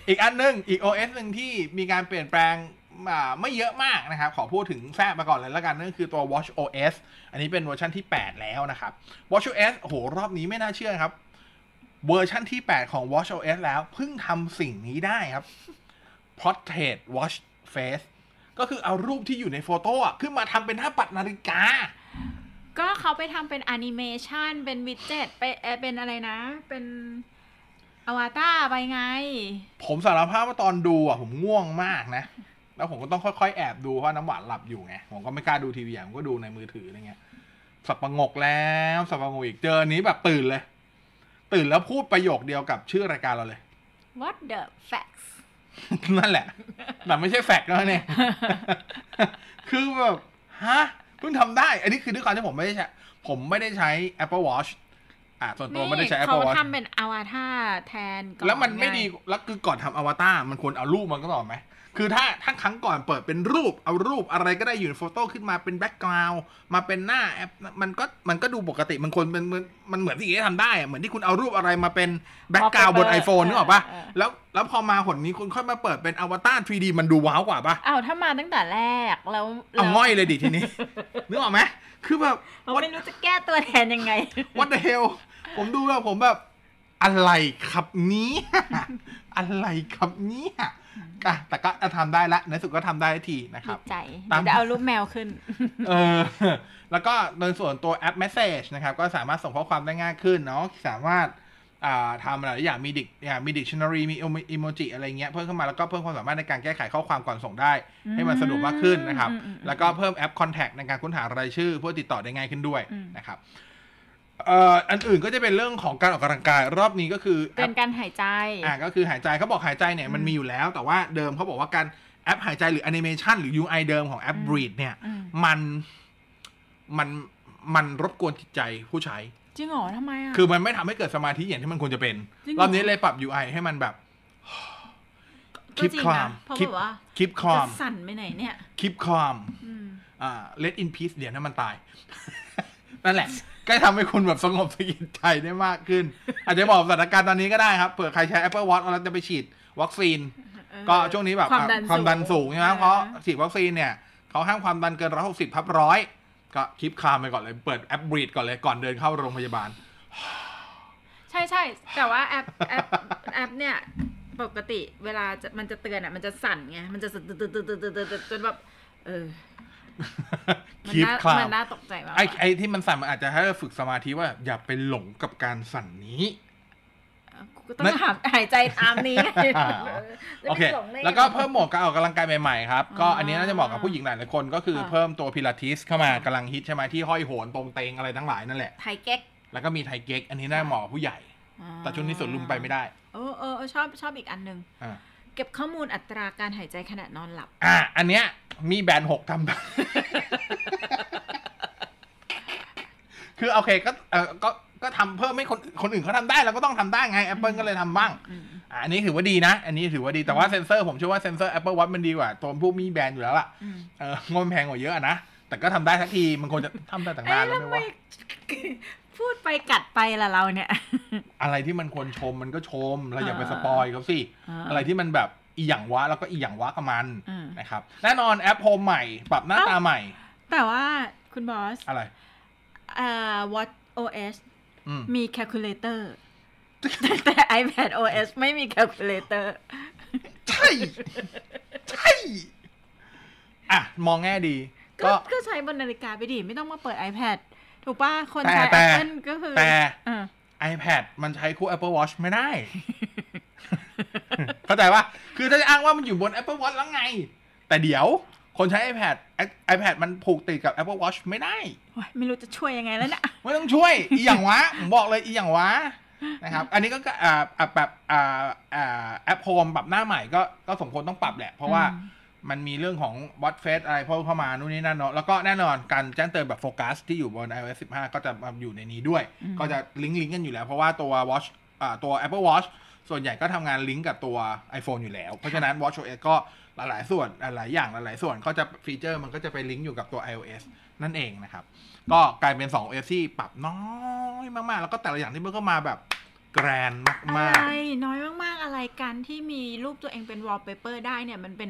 อีกอันหนึงอีก OS หนึ่งที่มีการเปลี่ยนแปลงอ่า ไม่เยอะมากนะครับ ขอพูดถึงแทรกมาก่อนเลยแล้วกันนั่นคือตัว Watch OS อันนี้เป็นเวอร์ชันที่ 8 แล้วนะครับ Watch OS โอ้โหรอบนี้ไม่น่าเชื่อครับ เวอร์ชันที่ 8 ของ Watch OS แล้วเพิ่งทำสิ่งนี้ได้ครับ Portrait Watch Face ก็คือเอารูปที่อยู่ใน Photo อะขึ้นมาทำเป็นหน้าปัดนาฬิกา ก็เขาไปทำเป็นแอนิเมชันเป็น widget ไปเอ่อเป็นอะไรนะ เป็นอวตารไปไง ผมสารภาพว่าตอนดูอะผมง่วงมากนะ แล้วผมก็ต้องค่อยๆแอบดูเพราะน้ำหวานหลับอยู่ไงผมก็ไม่กล้าดูทีวีอะผมก็ดูในมือถืออะไรเงี้ยสับประงกแล้วสับประงกอีกเจออันนี้แบบตื่นเลย ตื่นแล้วพูดประโยคเดียวกับชื่อรายการเราเลย What the facts นั่นแหละแต่ไม่ใช่แฟกต์แล้วเนี่ย คือแบบฮะเพิ่งทำได้ อันนี้คือด้วยความที่ผมไม่ได้ใช้ ผมไม่ได้ใช้ Apple Watch อ่าส่วนตัวไม่ได้ใช้เขา Apple Watch ทำเป็นอวตารแทนก่อนแล้วมันไม่งดี แล้วคือก่อนทำอวตารมันควรเอารูปมันก็ต่อกไหม คือถ้าถ้าครั้งก่อนเปิดเป็นรูปเอารูปอะไรก็ได้อยู่ในโฟโต้ขึ้นมาเป็นแบ็กกราวด์มาเป็นหน้าแอปมันก็มันก็ดูปกติมันควรเป็นมันมันเหมือนที่เอ๋ทำได้อะเหมือนที่คุณเอารูปอะไรมาเป็นแบ็กกราวด์บน iPhone นึกออกปะแล้วแล้วพอมาหนนี้คุณค่อยมาเปิดเป็นอวตาร 3D มันดูว้าวกว่าปะอ้าวถ้ามาตั้งแต่แรกแล้วเอาง่อยเลยดิทีนี้นึกออกไหมคือแบบเรา what ไม่รู้จะแก้ตัวแทนยังไง what the hell ผมดูแล้วผมแบบ อะไรครับเนี้อะไรครับเนี้อะแต่ก็ทำได้ละในสุดก็ทำได้ทีนะคดีรับใจตามเดี๋ยวจะเอารูปแมวขึ้น เออ แล้วก็ในส่วนตัวแอป Message นะครับ ก็สามารถส่งข้อความได้ง่ายขึ้นเนาะสามารถอ่าทำอะไรอย่างมีดิกอย่างมี dictionary มีอิโมจิอะไรเงี้ยเพิ่มเข้ามาแล้วก็เพิ่มความสามารถในการแก้ไขข้อความก่อนส่งได้ ให้มันสะดวกมากขึ้นนะครับอืมอืมอืมแล้วก็เพิ่มแอป Contact ในการค้นหารายชื่อเพื่อติดต่อได้ง่ายขึ้นด้วยอืมนะครับเอ่ออันอื่นก็จะเป็นเรื่องของการออกกำลังกายรอบนี้ก็คือแอเป็ปนการหายใจอ่าก็คือหายใจเขาบอกหายใจเนี่ยมันมีอยู่แล้ว แต่ว่าเดิมเขาบอกว่าการแอปหายใจหรือแอนิเมชันหรือ UI เดิมของแอปอืม Breathe เนี่ยอืมมันมันมันรบกวนจิตใจผู้ใช้จริงเหรอทำไมอะคือมันไม่ทำให้เกิดสมาธิอย่างที่มันควรจะเป็นจริงเหรอรอบนี้เลยปรับ UI ให้มันแบบก็ keep จริง calm นะเพราะ keep แบบว่า keep จะ calm สั่นไปไหนเนี่ย keep calm อืมอ่า let in peace เดี๋ยวนั้นมันตาย นั่นแหละ ก็ทำให้คุณแบบสงบสกิดใจได้มากขึ้น อาจจะบอกสถานการณ์ตอนนี้ก็ได้ครับเผื่อใครใช้ Apple Watch แล้วจะไปฉีดวัคซีน ก็ช่วงนี้แบบความดันความดันสูงใช่ไหมเพราะฉีดวัคซีนเนี่ยเขาห้ามความดันเกินร้อยหกสิบพับร้อยก็คลิปคามไปก่อนเลย เปิดแอปบรีดก่อนเลยก่อนเดินเข้าโรงพยาบาล ใช่ใช่แต่ว่าแอปแอปแอปเนี่ยปกติเวลาจะมันจะเตือนอะมันจะสั่นไงมันจะสั่นตึ๊ดตึ๊ดตึ๊ดตึ๊ดตึ๊ดตึ๊ดตึ๊ดจนแบบเออ คลิปน่าคลามัมนน่าตกใจมากไอ้ไอ้ที่มันสั่นมันอาจจะให้เราฝึกสมาธิว่าอย่าไปหลงกับการสั่นนี้กูก็ต้องหาหายใจตามนี้ไงโอเคจะไม่หงได้ไงแล้วก็เพิ่มโหมดการออกกำลังกายใหม่ๆครับ ก็อันนี้น่าจะเหมาะกับผู้หญิงหลายๆคนก็คือค่ะเพิ่มตัวพิลาทิสเข้ามากำค่ะลังฮิตใช่ไหมที่ห้อยโหนตรงเตงอะไรทั้งหลายนั่นแหละ ไทยเก๊ก แล้วก็มีไทเก๊ก อันนี้น่าเหมาะกับผู้ใหญ่ แต่ช่วงนี้สวนลุมไปไม่ได้ เออเออเออชอบชอบอีกอันหนึ่งอ่า เก็บข้อมูลอัตราการหายใจขณะนอนหลับ อะอันเนี้ย Mi Band หกทำได้ คือโอเคก็เออก็ก็ทำเพิ่มให้คนคนอื่นเขาทำได้เราก็ต้องทำได้ไง Apple ก็เลยทำบ้าง อืม อะอันนี้ถือว่าดีนะ อันนี้ถือว่าดีแต่ว่าเซนเซอร์ผมเชื่อว่าเซนเซอร์ Apple Watch มันดีกว่า ตัวพวก Mi Band อยู่แล้วล่ะอืมเอองบมันแพงกว่าเยอะอะนะ แต่ก็ทำได้สักทีมันควรจะทำได้ตั้งเอ๊ะนานแล้วทำไม่ไมว่า พูดไปกัดไปล่ะเราเนี่ย อะไรที่มันควรชมมันก็ชม เราอย่าไปอ่าสปอยเขาสิอ่าอะไรที่มันแบบอีหยังวะแล้วก็อีหยังวะกับมันอืมนะครับ แน่นอนแอปโฮมใหม่ ปรับหน้าตาใหม่ แต่ว่าคุณบอส อะไรอ่า Watch OS อืมมี calculator แต่ iPad OS ไม่มี calculator ใช่ ใช่ อะ มองแง่ดี ก็ก็ก็ใช้บนนาฬิกาไปดิ ไม่ต้องมาเปิด iPad ถูกป่ะ คนแต่ใช้แต่ Apple ก็คือ แต่อ่า iPad มันใช้คู่ Apple Watch ไม่ได้ เข้าใจว่าคือถ้าจะอ้างว่ามันอยู่บน Apple Watch แล้วไง แต่เดี๋ยวคนใช้ iPad iPad มันผูกติดกับ Apple Watch ไม่ได้โอ๊ยไม่รู้จะช่วยยังไงแล้วเนี่ยไม่ต้องช่วย อีอย่างวะ ผมบอกเลยอีอย่างวะนะครับ อันนี้ก็ก็อ่าอ่าแบบอ่าอ่าแอป Home แบบหน้าใหม่ก็ก็สมควรต้องปรับแหละ เพราะว่าอื มมันมีเรื่องของ Watch Face อะไรพวกเข้ามานู่นนี่นั่นเนาะแล้วก็แน่นอนการแจ้งเตือนแบบโฟกัสที่อยู่บน iOS 15 ก็จะมาอยู่ในนี้ด้วย ก็จะลิงก์ลิงก์กันอยู่แล้ว เพราะว่าตัว Watch อ่าตัว Apple Watch ส่วนใหญ่ก็ทำงานลิงก์กับตัว iPhone อยู่แล้ว เพราะฉะนั้น WatchOS ก็หลายๆส่วนหลายๆอย่างหลายๆส่วนก็จะฟีเจอร์มันก็จะไปลิงก์อยู่กับตัว iOS นั่นเองนะครับ ก็กลายเป็น 2 OS ที่ปรับน้อยมากๆ แล้วก็แต่ละอย่างที่มันก็มาแบบแกรนอะมากไรน้อยมากๆอะไรกันที่มีรูปตัวเองเป็นวอลเปเปอร์ได้เนี่ยมันเป็น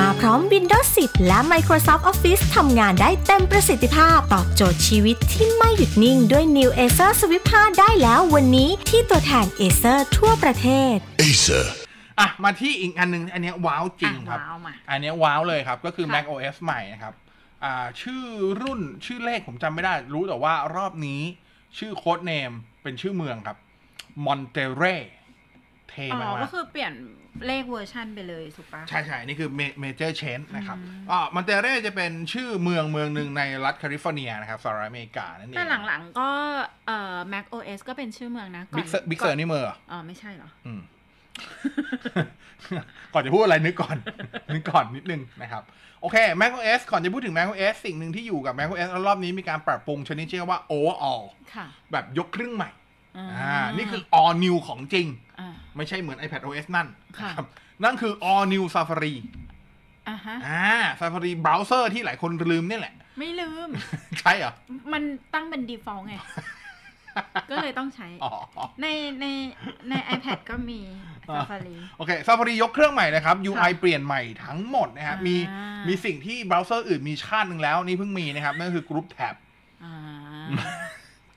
มาพร้อม Windows 10 และ Microsoft Office ทำงานได้เต็มประสิทธิภาพ ตอบโจทย์ชีวิตที่ไม่หยุดนิ่งด้วย New Acer Swift 5 ได้แล้ววันนี้ที่ตัวแทน Acer ทั่วประเทศ Acer. อะ มาที่อีกอันหนึง อันเนี้ยว้าวจริงครับ อะว้าวมา อันเนี้ยว้าวเลยครับ ก็คือ ค่ะ Mac OS ใหม่นะครับอ่าชื่อรุ่นชื่อเลขผมจำไม่ได้ รู้แต่ว่ารอบนี้ ชื่อ codename เป็นชื่อเมืองครับ Monterey เทอ๋มาอกก็คือเปลี่ยนเลขเวอร์ชันไปเลยถูกปะใช่ใช่นี่คือ major change นะครับอ่า Monterey จะเป็นชื่อเมืองเมืองหนึ่งในรัฐแคลิฟอร์เนียนะครับสหรัฐอเมริกานั่นเองแต่หลังๆก็เอ่อ Mac OS ก็เป็นชื่อเมืองนะก่อน Big Sur Big Sur นี่เมืองเหรออ๋อไม่ใช่เหรออืมก่อนจะพูดอะไรนึกก่อน นึกก่อนนิดนึงนะครับ โอเค macOS ก่อนจะพูดถึง macOS สิ่งหนึ่งที่อยู่กับ macOS รอบนี้มีการปรับปรุงชนิดที่เรียกว่า overall ค่ะแบบยกครึ่งใหม่อ่าอ่านี่คือ all new ของจริงอ่า ไม่ใช่เหมือน iPad OS นั่นค่ะนะครับนั่นคือ all new Safari อ่าฮะอ่า Safari browser ที่หลายคนลืมเนี่ยแหละ ไม่ลืม ใช่เหรอ มันตั้งเป็น default ไง ก็เลยต้องใช้อ๋อในในใน iPad ก็มี Safari โอเค Safari ยกเครื่องใหม่นะครับ UI ค่ะเปลี่ยนใหม่ทั้งหมดนะครับมีอ่ามีมีสิ่งที่เบราว์เซอร์อื่นมีชาติหนึ่งแล้ว นี่เพิ่งมีนะครับ นั่นคือ Group Tab อ่า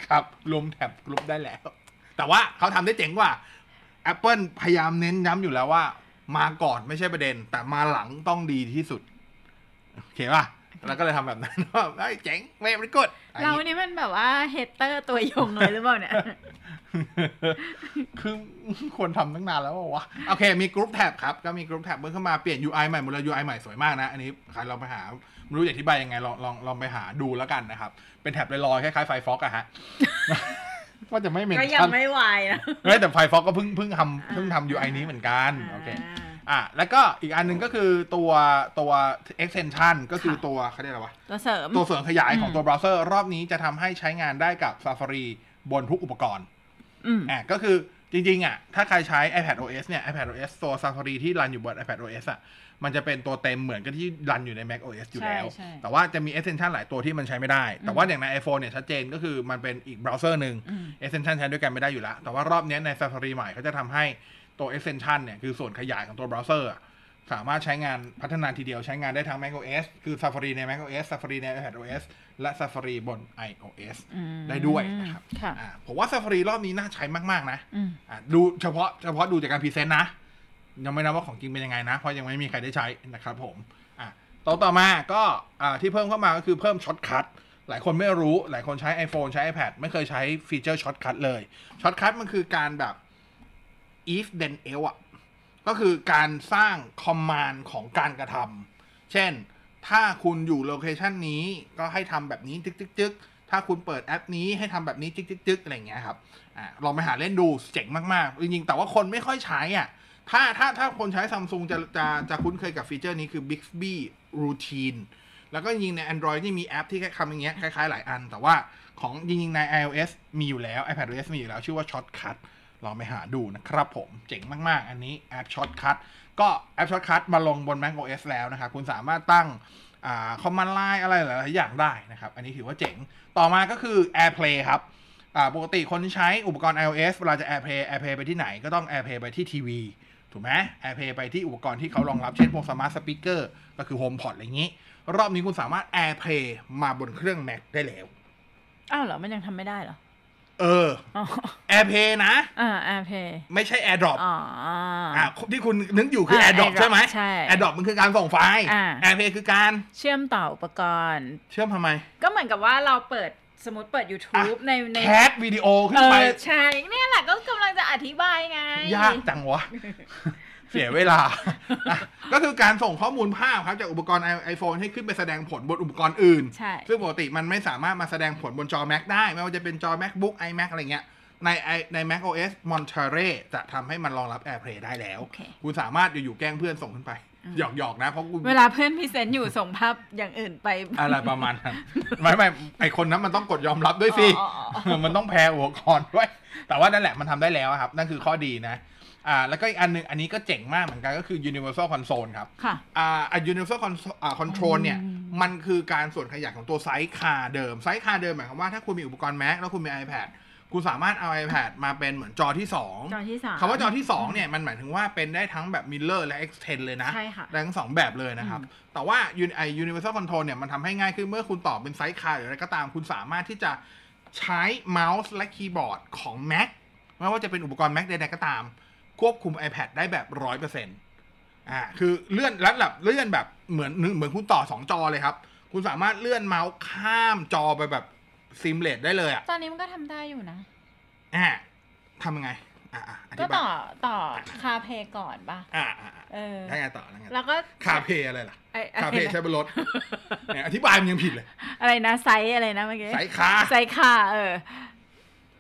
ครับรวม tab group ได้แล้ว แต่ว่าเขาทำได้เจ๋งกว่า Apple พยายามเน้นย้ำอยู่แล้วว่า มาก่อนไม่ใช่ประเด็น แต่มาหลังต้องดีที่สุด โอเคป่ะแล้วก็เลยทำแบบนั้นว่าเฮ้ยเจ๋งเวฟริกดเรานี่มันแบบว่า hater ตัวยงเลยหรือเปล่าเนี่ย คือควรทำตั้งนานแล้ววะโอเค มี group tab ครับ ก็มี group tab เพิ่มเข้ามาเปลี่ยน UI ใหม่หมดเลย UI ใหม่สวยมากนะ อันนี้ใครลองไปหา ไม่รู้จะอธิบายยังไงลองลองลองไปหาดูแล้วกันนะครับ เป็นแท็บลอยๆคล้ายๆไฟฟอกอะฮะ ว่าจะไม่ mention ก็ยังไม่วายนะ เฮ้ยแต่ไฟฟอกก็เพิ่งเพิ่งทำเพิ่งทำ UI นี้เหมือนกันโอเค อะแล้วก็อีกอันหนึ่งก็คือตัวตัว extension ก็คือค่ะ ตัวเขาเรียกอะไรวะ ตัวเสริม ตัวเสริมขยายของอืมตัวเบราว์เซอร์ รอบนี้จะทำให้ใช้งานได้กับ Safari บนทุกอุปกรณ์อืม อะก็คือจริง ๆ อะ ถ้าใครใช้ iPad OS เนี่ย iPad OS ตัว Safari ที่รันอยู่บน iPad OS อะ มันจะเป็นตัวเต็มเหมือนกับที่รันอยู่ใน Mac OS อยู่แล้วใช่ใช่แต่ว่าจะมี extension หลายตัวที่มันใช้ไม่ได้ แต่ว่าอย่างใน iPhone เนี่ยชัดเจนก็คือมันเป็นอีกเบราว์เซอร์หนึ่งอืม extension ใช้ด้วยกันไม่ได้อยู่แล้ว แต่ว่ารอบเนี้ยใน Safari ใหม่เขาจะทำให้ตัว extension เนี่ยคือส่วนขยายของตัวเบราว์เซอร์อะสามารถใช้งานพัฒนาทีเดียวใช้งานได้ทั้ง Mac OS คือ Safari ใน Mac OS Safari ใน iPad OS และ Safari บน iOS อืมได้ด้วยนะครับค่ะอ่าผมว่า Safari รอบนี้น่าใช้มาก ๆนะอืมอะดูเฉพาะเฉพาะดูจากการ present นะ ยังไม่นับว่าของจริงเป็นยังไงนะ เพราะยังไม่มีใครได้ใช้นะครับผมอะต่อต่อมาก็อ่าที่เพิ่มเข้ามาก็คือเพิ่ม Shortcut หลายคนไม่รู้หลายคนใช้ iPhone ใช้ iPad ไม่เคยใช้ฟีเจอร์ Shortcut เลย Shortcut มันคือการแบบ if then else อะก็คือการสร้าง command ของการกระทำเช่น ถ้าคุณอยู่ location นี้ก็ให้ทำแบบนี้จึกจึกจึกถ้าคุณเปิดแอปนี้ให้ทำแบบนี้จึกจึกจึกอะไรอย่างเงี้ยครับอ่าลองไปหาเล่นดูเจ๋งมากๆ จริงๆ แต่ว่าคนไม่ค่อยใช้อะ ถ้าถ้าถ้าคนใช้ซัมซุงจะจะจะคุ้นเคยกับฟีเจอร์นี้คือ Bixby Routine แล้วก็จริงใน Android นี่มีแอปที่คล้ายๆอย่างเงี้ยคล้ายๆ หลายอัน แต่ว่าของจริงๆใน iOS มีอยู่แล้ว iPadOS มีอยู่แล้ว ชื่อว่า Shortcut ลองไปหาดูนะครับผมเจ๋งมากๆ อันนี้แอป Shortcut ก็แอป Shortcut มาลงบน macOS แล้วนะครับ คุณสามารถตั้งคอ่า command line อะไรหลายๆอย่างได้นะครับ อันนี้ถือว่าเจ๋งต่อมาก็คือ AirPlay ครับปกติคนใช้อุปกรณ์ iOS เวลาจะ AirPlay AirPlay ไปที่ไหนก็ต้อง AirPlay ไปที่ทีวี ถูกไหม AirPlay ไปที่อุปกรณ์ที่เขารองรับเช่นพวก Smart Speaker ก็คือ HomePod อะไรอย่างนี้ รอบนี้คุณสามารถ AirPlay มาบนเครื่อง Mac ได้แล้ว อ้าวเหรอ มันยังทำไม่ได้เหรอ เอออ๋อ AirPlay นะ อ่าแอร์เพย์ไม่ใช่ AirDrop อ๋ออ่าที่คุณนึกอยู่คืออ่า AirDrop AirDrop ใช่ไหมใช่ AirDrop มันคือการส่งไฟล์อ่า AirPlay คือการ เชื่อมต่ออุปกรณ์ เชื่อมทำไม ก็เหมือนกับว่าเราเปิด สมมติเปิด YouTube ในในแคสวิดีโอขึ้เอนไปอใช่เนี่ยแหละก็กำลังจะอธิบายไง ยากจังวะ เสียเวลาอะก็คือการส่งข้อมูลภาพครับ จากอุปกรณ์ iPhone ให้ขึ้นไปแสดงผลบนอุปกรณ์อื่นใช่ซึ่งปกติมันไม่สามารถมาแสดงผลบนจอ Mac ได้ ไม่ว่าจะเป็นจอ MacBook iMac อะไรเงี้ยใน i- ใน Mac OS Monterey จะทำให้มันรองรับ AirPlay ได้แล้วโอเคคุณสามารถอยู่ๆแกล้งเพื่อนส่งขึ้นไป หยอกๆนะเพราะคุณเวลาเพื่อนพรีเซนต์อยู่ส่งภาพอย่างอื่นไป อะไรประมาณนั้นไม่ไม่ไอคนนั้นมันต้องกดยอมรับด้วยสิอ๋ออ๋ออ๋อมันต้อง pair อุปกรณ์ด้วย แต่ว่านั่นแหละมันทำได้แล้วครับ นั่นคือข้อดีนะอ่าแล้วก็อีกอันหนึงอันนี้ก็เจ๋งมากเหมือนกันก็คือ universal console ครับค่ะอ่าอ่า universal Console อ่า control เนี่ย มันคือการส่วนขยายของตัว Sidecar เดิม Sidecar เดิมหมายความว่าถ้าคุณมีอุปกรณ์ Mac แล้วคุณมี iPad คุณสามารถเอา iPad มาเป็นเหมือนจอที่ 2 จอที่สาม คำว่าจอที่2เนี่ยมันหมายถึงว่าเป็นได้ทั้งแบบ Mirror และ Extend เลยนะใช่ค่ะได้ทั้งสองแบบเลยนะครับ แต่ว่า Uni- ไอ้ Universal Control เนี่ยมันทำให้ง่ายขึ้นเมื่อคุณต่อเป็น Sidecar หรืออะไรก็ตามคุณสามารถที่จะใช้เมาส์และคีย์บอร์ดของ Mac ไม่ว่าจะเป็นอุปกรณ์ Mac ใดๆก็ตาม ควบคุม iPad ได้แบบ 100%อ่าคือเลื่อนแล้วแบบเลื่อนแบบเหมือนเหมือนคุณต่อ 2 จอเลยครับ คุณสามารถเลื่อนเมาส์ข้ามจอไปแบบ seamless ได้เลยอะ ตอนนี้มันก็ทำได้อยู่นะ อ่าทำยังไง อ่าอ่าก็อธิบาต่อต่อ CarPlay ก่อนป่ะอ่าอ่าอ่าเออ แล้วไงต่อแล้วไงต่อแล้วก็ CarPlay อะไรล่ะ ไอ้ไอ้ CarPlay ใช้บนรถเนี่ยอธิบายมันยังผิดเลย อะไรนะ Side อะไรนะเมื่อกี้ Sidecar Sidecar เออ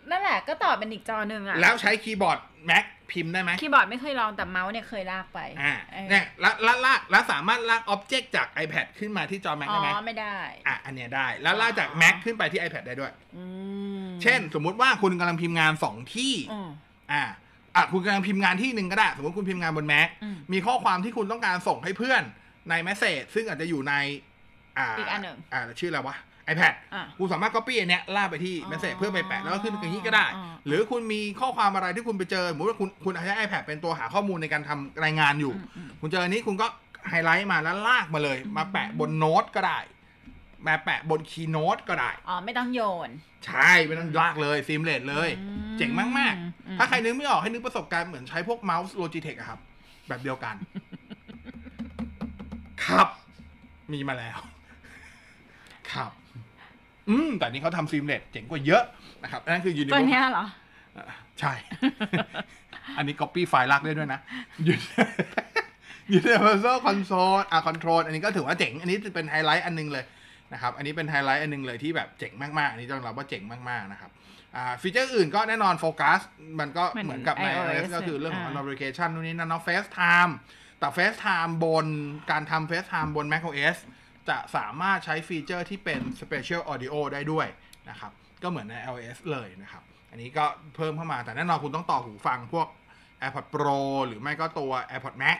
นั่นแหละก็ต่อเป็นอีกจอหนึ่งอะ แล้วใช้คีย์บอร์ด Mac พิมพ์ได้ไหมคีย์บอร์ดไม่เคยลองแต่เมาส์เนี่ยเคยลากไปอ่าเออเนี่ยแล้วแล้วลากแล้วสามารถลาก object จาก iPad ขึ้นมาที่จอ Mac อ๋อได้ไหมไม่ได้อะอันเนี้ยได้แล้วลากจาก Mac ขึ้นไปที่ iPad ได้ด้วยอืมเช่น สมมุติว่าคุณกำลังพิมพ์งานสองที่อืมอ่าอะคุณกำลังพิมพ์งานที่หนึ่งก็ได้ สมมติคุณพิมพ์งานบน Mac อืมมีข้อความที่คุณต้องการส่งให้เพื่อนใน Message ซึ่งอาจจะอยู่ใน อ่าอีกอันหนึ่งอ่าชื่ออะไรวะ iPad อะคุณสามารถ copy อันเนี้ยลากไปที่ อ๋อ Message เพื่อไปแปะแล้วก็ขึ้นอย่างนี้ก็ได้อ๋อ หรือคุณมีข้อความอะไรที่คุณไปเจอสมมติว่าคุณคุณใช้ iPad เป็นตัวหาข้อมูลในการทำรายงานอยู่อืมอืมคุณเจออันนี้คุณก็ไฮไลท์มาแล้วลากมาเลย มาแปะบนโน้ตก็ได้มาแปะบน Keynote ก็ได้ อ๋อ ไม่ต้องโยน ใช่ไม่ต้องลากเลย seamless เลย อืมเจ๋งมาก อืม ๆ ถ้าใครนึกไม่ออกให้นึกประสบการณ์เหมือนใช้พวกเมาส์ Logitech อะครับ แบบเดียวกัน ครับ มีมาแล้ว ครับ อืมแต่นี่เขาทำ seamless เจ๋งกว่าเยอะนะครับอันนั่นคือตัว Universal เนี้ยเหรออะใช่ อันนี้ copy ไฟล์ลากได้ด้วยนะ Universal Console อะ Control อันนี้ก็ถือว่าเจ๋ง อันนี้จะเป็นไฮไลท์อันหนึงเลยนะครับ อันนี้เป็นไฮไลท์อันหนึงเลยที่แบบเจ๋งมากๆ อันนี้ต้องรับว่าเจ๋งมากๆนะครับ อ่าฟีเจอร์อื่นก็แน่นอนโฟกัสมันก็เหมือนเหมือนกับใน iOS iOS ก็คือเรื่องของ อ่า notification นู่นนี่นั่นเนาะ FaceTime แต่ FaceTime บนการทำ FaceTime บน macOS จะสามารถใช้ฟีเจอร์ที่เป็น Spatial Audio ได้ด้วยนะครับ ก็เหมือนใน iOS เลยนะครับ อันนี้ก็เพิ่มเข้ามาแต่แน่นอนคุณต้องต่อหูฟังพวก AirPods Pro หรือไม่ก็ตัว AirPods Max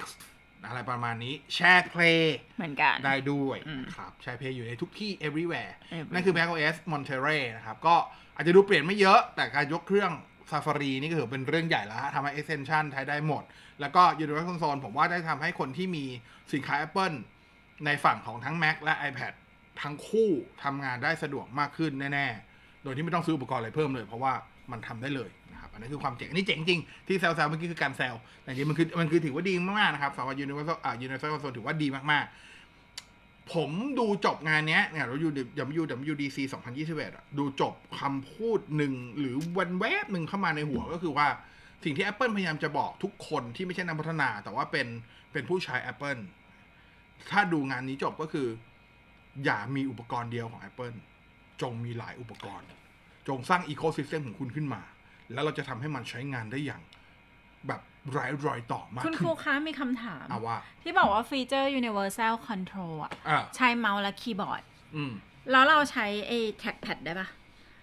อะไรประมาณนี้แชร์เพลย์เหมือนกันได้ด้วยอืมนะครับแชร์เพลย์อยู่ในทุกที่ everywhere Everywhere นั่นคือ macOS Monterey นะครับ ก็อาจจะดูเปลี่ยนไม่เยอะ แต่การยกเครื่อง Safari นี่ก็ถือเป็นเรื่องใหญ่แล้วฮะทำให้ extension ใช้ได้หมด แล้วก็ Universal Console ผมว่าได้ทำให้คนที่มีสินค้า Apple ในฝั่งของทั้ง Mac และ iPad ทั้งคู่ทำงานได้สะดวกมากขึ้นแน่ๆ โดยที่ไม่ต้องซื้ออุปกรณ์อะไรเพิ่มเลย เพราะว่ามันทำได้เลยนะครับ อันนี้คือความเจ๋ง อันนี้เจ๋งจริง ที่แซวๆเมื่อกี้คือการแซวแต่จริงมันคือมันคือถือว่าดีมากๆนะครับสำหรับ Universal อ่า Universal Console ถือว่าดีมากๆ ผมดูจบงานเนี้ยเนี่ยเราอยู่ WWDC 2021อะดูจบคำพูดหนึ่งหรือวันแวบหนึ่งเข้ามาในหัวก็คือว่าสิ่งที่ Apple พยายามจะบอกทุกคนที่ไม่ใช่นักพัฒนา แต่ว่าเป็นเป็นผู้ใช้ Apple ถ้าดูงานนี้จบก็คือ อย่ามีอุปกรณ์เดียวของ Apple จงมีหลายอุปกรณ์ จงสร้างอีโค y ิสเต็มของคุณขึ้นมา แล้วเราจะทำให้มันใช้งานได้อย่าง แบบไร้รอยต่อมากขึ้น คุณครูคะมีคำถามเอาว่า ที่บอกว่าฟีเจอร์ universal control อะอ่าใช้เมาส์และคีย์บอร์ด อืม แล้วเราใช้ไอ้ trackpad ได้ปะ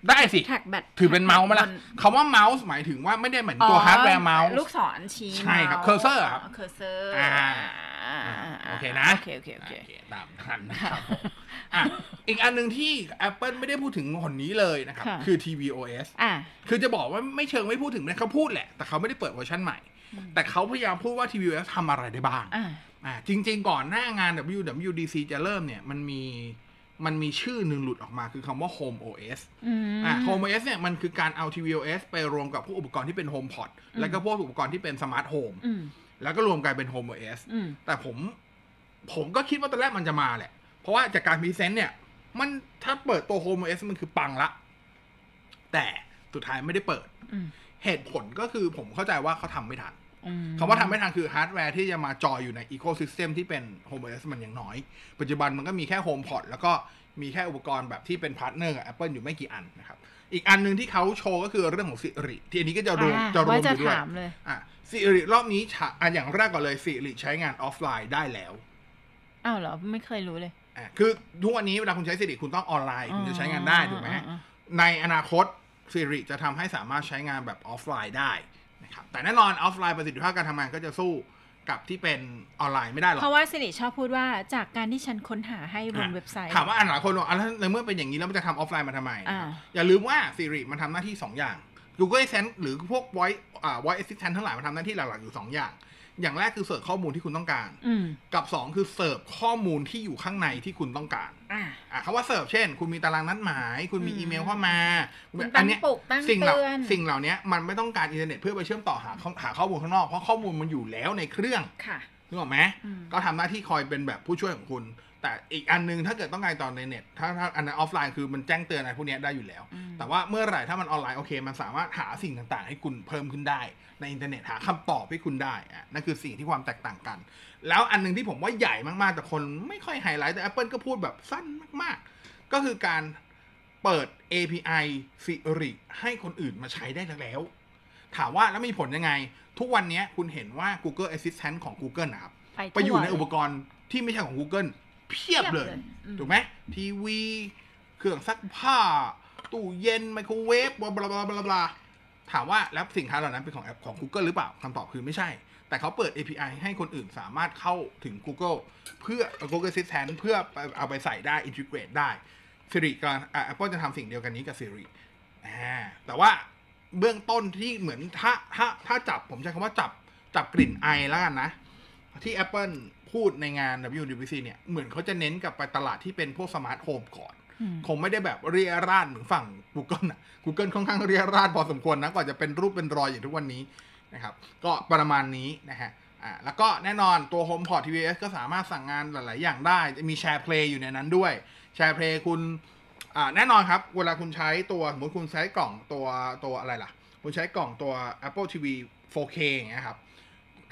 ได้สิ trackpad ถือเป็นเมาส์ไหมล่ะบนคำว่าเมาส์หมายถึงว่าไม่ได้เหมือนตัวฮาร์ดแวร์เมาส์ ลูกศรชี้ใช่ครับมาส์ cursor อะครับ cursor อ่า โอเคนะ โอเค โอเค โอเคตามทันนะครับผมอะอีกอันหนึ่งที่ Apple ไม่ได้พูดถึงหนนี้เลยนะครับค่ะคือ tvOS อะคือจะบอกว่าไม่เชิงไม่พูดถึงนะเขาพูดแหละ แต่เขาไม่ได้เปิดเวอร์ชันใหม่ แต่เขาพยายามพูดว่า tvOS ทำอะไรได้บ้างอะอ่าจริง ๆ ก่อนหน้างาน WWDC จะเริ่มเนี่ยมันมีมันมีชื่อหนึ่งหลุดออกมาคือคำว่า Home OS อืมอะ Home OS เนี่ยมันคือการเอา tvOS ไปรวมกับพวกอุปกรณ์ที่เป็น HomePod แล้วก็พวกอุปกรณ์ที่เป็น Smart Home อืม แล้วก็รวมกลายเป็น Home OS อืมแต่ผม ผมก็คิดว่าตอนแรกมันจะมาแหละ เพราะว่าจากการ present เนี่ย มันถ้าเปิดตัว Home OS มันคือปังละ แต่สุดท้ายไม่ได้เปิดอืมเหตุผลก็คือผมเข้าใจว่าเขาทำไม่ทันอืมคำว่าทำไม่ทันคือฮาร์ดแวร์ที่จะมาจอยอยู่ในอีโค y ิสเต็มที่เป็น Home OS มันยังน้อย ปัจจุบันมันก็มีแค่ HomePod แล้วก็มีแค่อุปกรณ์แบบที่เป็น partner กับ Apple อยู่ไม่กี่อันนะครับ อีกอันหนึ่งที่เขาโชว์ก็คือเรื่องของ Siri ที่อันนี้ก็จะรวมอ่าจะรวมว่าจะอยู่ด้วยถามเลยอะ Siri รอบนี้ฉะอันอย่างแรกก่อนเลย Siri ใช้งานออฟไลน์ได้แล้ว อ้าวเหรอ ไม่เคยรู้เลยอะคือทุกวันนี้เวลาคุณใช้ Siri คุณต้องออนไลน์คุณจะใช้งานได้ถูกไหมอ่าอ่าในอนาคต Siri จะทำให้สามารถใช้งานแบบออฟไลน์ได้นะครับแต่แน่นอนออฟไลน์ประสิทธิภาพการทำงานก็จะสู้กับที่เป็นออนไลน์ไม่ได้หรอกเพราะว่า Siri ชอบพูดว่าจากการที่ฉันค้นหาให้บนอะเว็บไซต์ถามว่าอันหลายคนบอกอะแล้วในเมื่อเป็นอย่างนี้แล้วมันจะทำออฟไลน์มาทำไมอ่าอย่าลืมว่า Siri มันทำหน้าที่ 2 อย่าง Google Assistant หรือพวก Voice อ่า Voice Assistant ทั้งหลายมันทำหน้าที่หลักๆอยู่ 2 อย่าง อย่างแรกคือเสิร์ฟข้อมูลที่คุณต้องการอืมกับ 2 คือเสิร์ฟข้อมูลที่อยู่ข้างในที่คุณต้องการอ่าอะคำว่าเสิร์ฟเช่น คุณมีตารางนัดหมาย คุณมีอืมอีเมลเข้ามาคุณอะตั้งปลุกตั้งเตือนเนี้ยสิ่งเหล่าสิ่งเหล่านี้มันไม่ต้องการอินเทอร์เน็ตเพื่อไปเชื่อมต่อหาข้อหาข้อมูลข้างนอกเพราะข้อมูลมันอยู่แล้วในเครื่องค่ะนึกออกไหมอืมก็ทำหน้าที่คอยเป็นแบบผู้ช่วยของคุณ แต่อีกอันนึงถ้าเกิดต้องการต่อในเน็ตถ้าถ้าอันนั้นออฟไลน์คือมันแจ้งเตือนอะไรพวกเนี้ยได้อยู่แล้วอืมแต่ว่าเมื่อไหร่ถ้ามันออนไลน์โอเค มันสามารถหาสิ่งต่างๆ ให้คุณเพิ่มขึ้นได้ ในอินเทอร์เน็ตหาคำตอบให้คุณได้อะนั่นคือสิ่งที่ความแตกต่างกัน แล้วอันหนึงที่ผมว่าใหญ่มากๆ แต่คนไม่ค่อยไฮไลท์แต่ Apple ก็พูดแบบสั้นมากๆ ก็คือการเปิด API Siri ให้คนอื่นมาใช้ได้แล้ว ถามว่าแล้วมีผลยังไง ทุกวันนี้คุณเห็นว่า Google Assistant ของ Google นะครับไปอยู่ในอุปกรณ์ที่ไม่ใช่ของ Google เพียบเลยเพียบเลยอืมถูกไหมทีวี เครื่องซักผ้า ตู้เย็น ไมโครเวฟบลาบลาบลาบลาบลาถามว่าแล้วสินค้าเหล่านั้นเป็นของแอปของ Google หรือเปล่าคำตอบคือไม่ใช่ แต่เขาเปิด API ให้คนอื่นสามารถเข้าถึง Google เพื่อ Google Assistant เพื่อไปเอาไปใส่ได้ integrate ได้ Siri กับอะ Apple จะทำสิ่งเดียวกันนี้กับ Siri อ่าแต่ว่าเบื้องต้นที่เหมือนถ้าถ้าถ้าจับผมใช้คำว่าจับจับกลิ่นไอแล้วกันนะ ที่ Apple พูดในงาน WWDC เนี่ย เหมือนเขาจะเน้นกับไปตลาดที่เป็นพวกสมาร์ทโฮมก่อนอืมคงไม่ได้แบบเรี่ยราดเหมือนฝั่ง Google นะ Google ค่อนข้างเรี่ยราดพอสมควรนะ กว่าจะเป็นรูปเป็นรอยอย่างทุกวันนี้นะครับ ก็ประมาณนี้นะฮะอ่าแล้วก็แน่นอนตัว HomePod tvOS ก็สามารถสั่งงานหลาย ๆ อย่างได้ จะมี SharePlay อยู่ในนั้นด้วย SharePlay คุณอ่าแน่นอนครับ เวลาคุณใช้ตัวสมมติคุณใช้กล่องตัวตัวอะไรล่ะ คุณใช้กล่องตัว Apple TV 4K อย่างเงี้ยครับ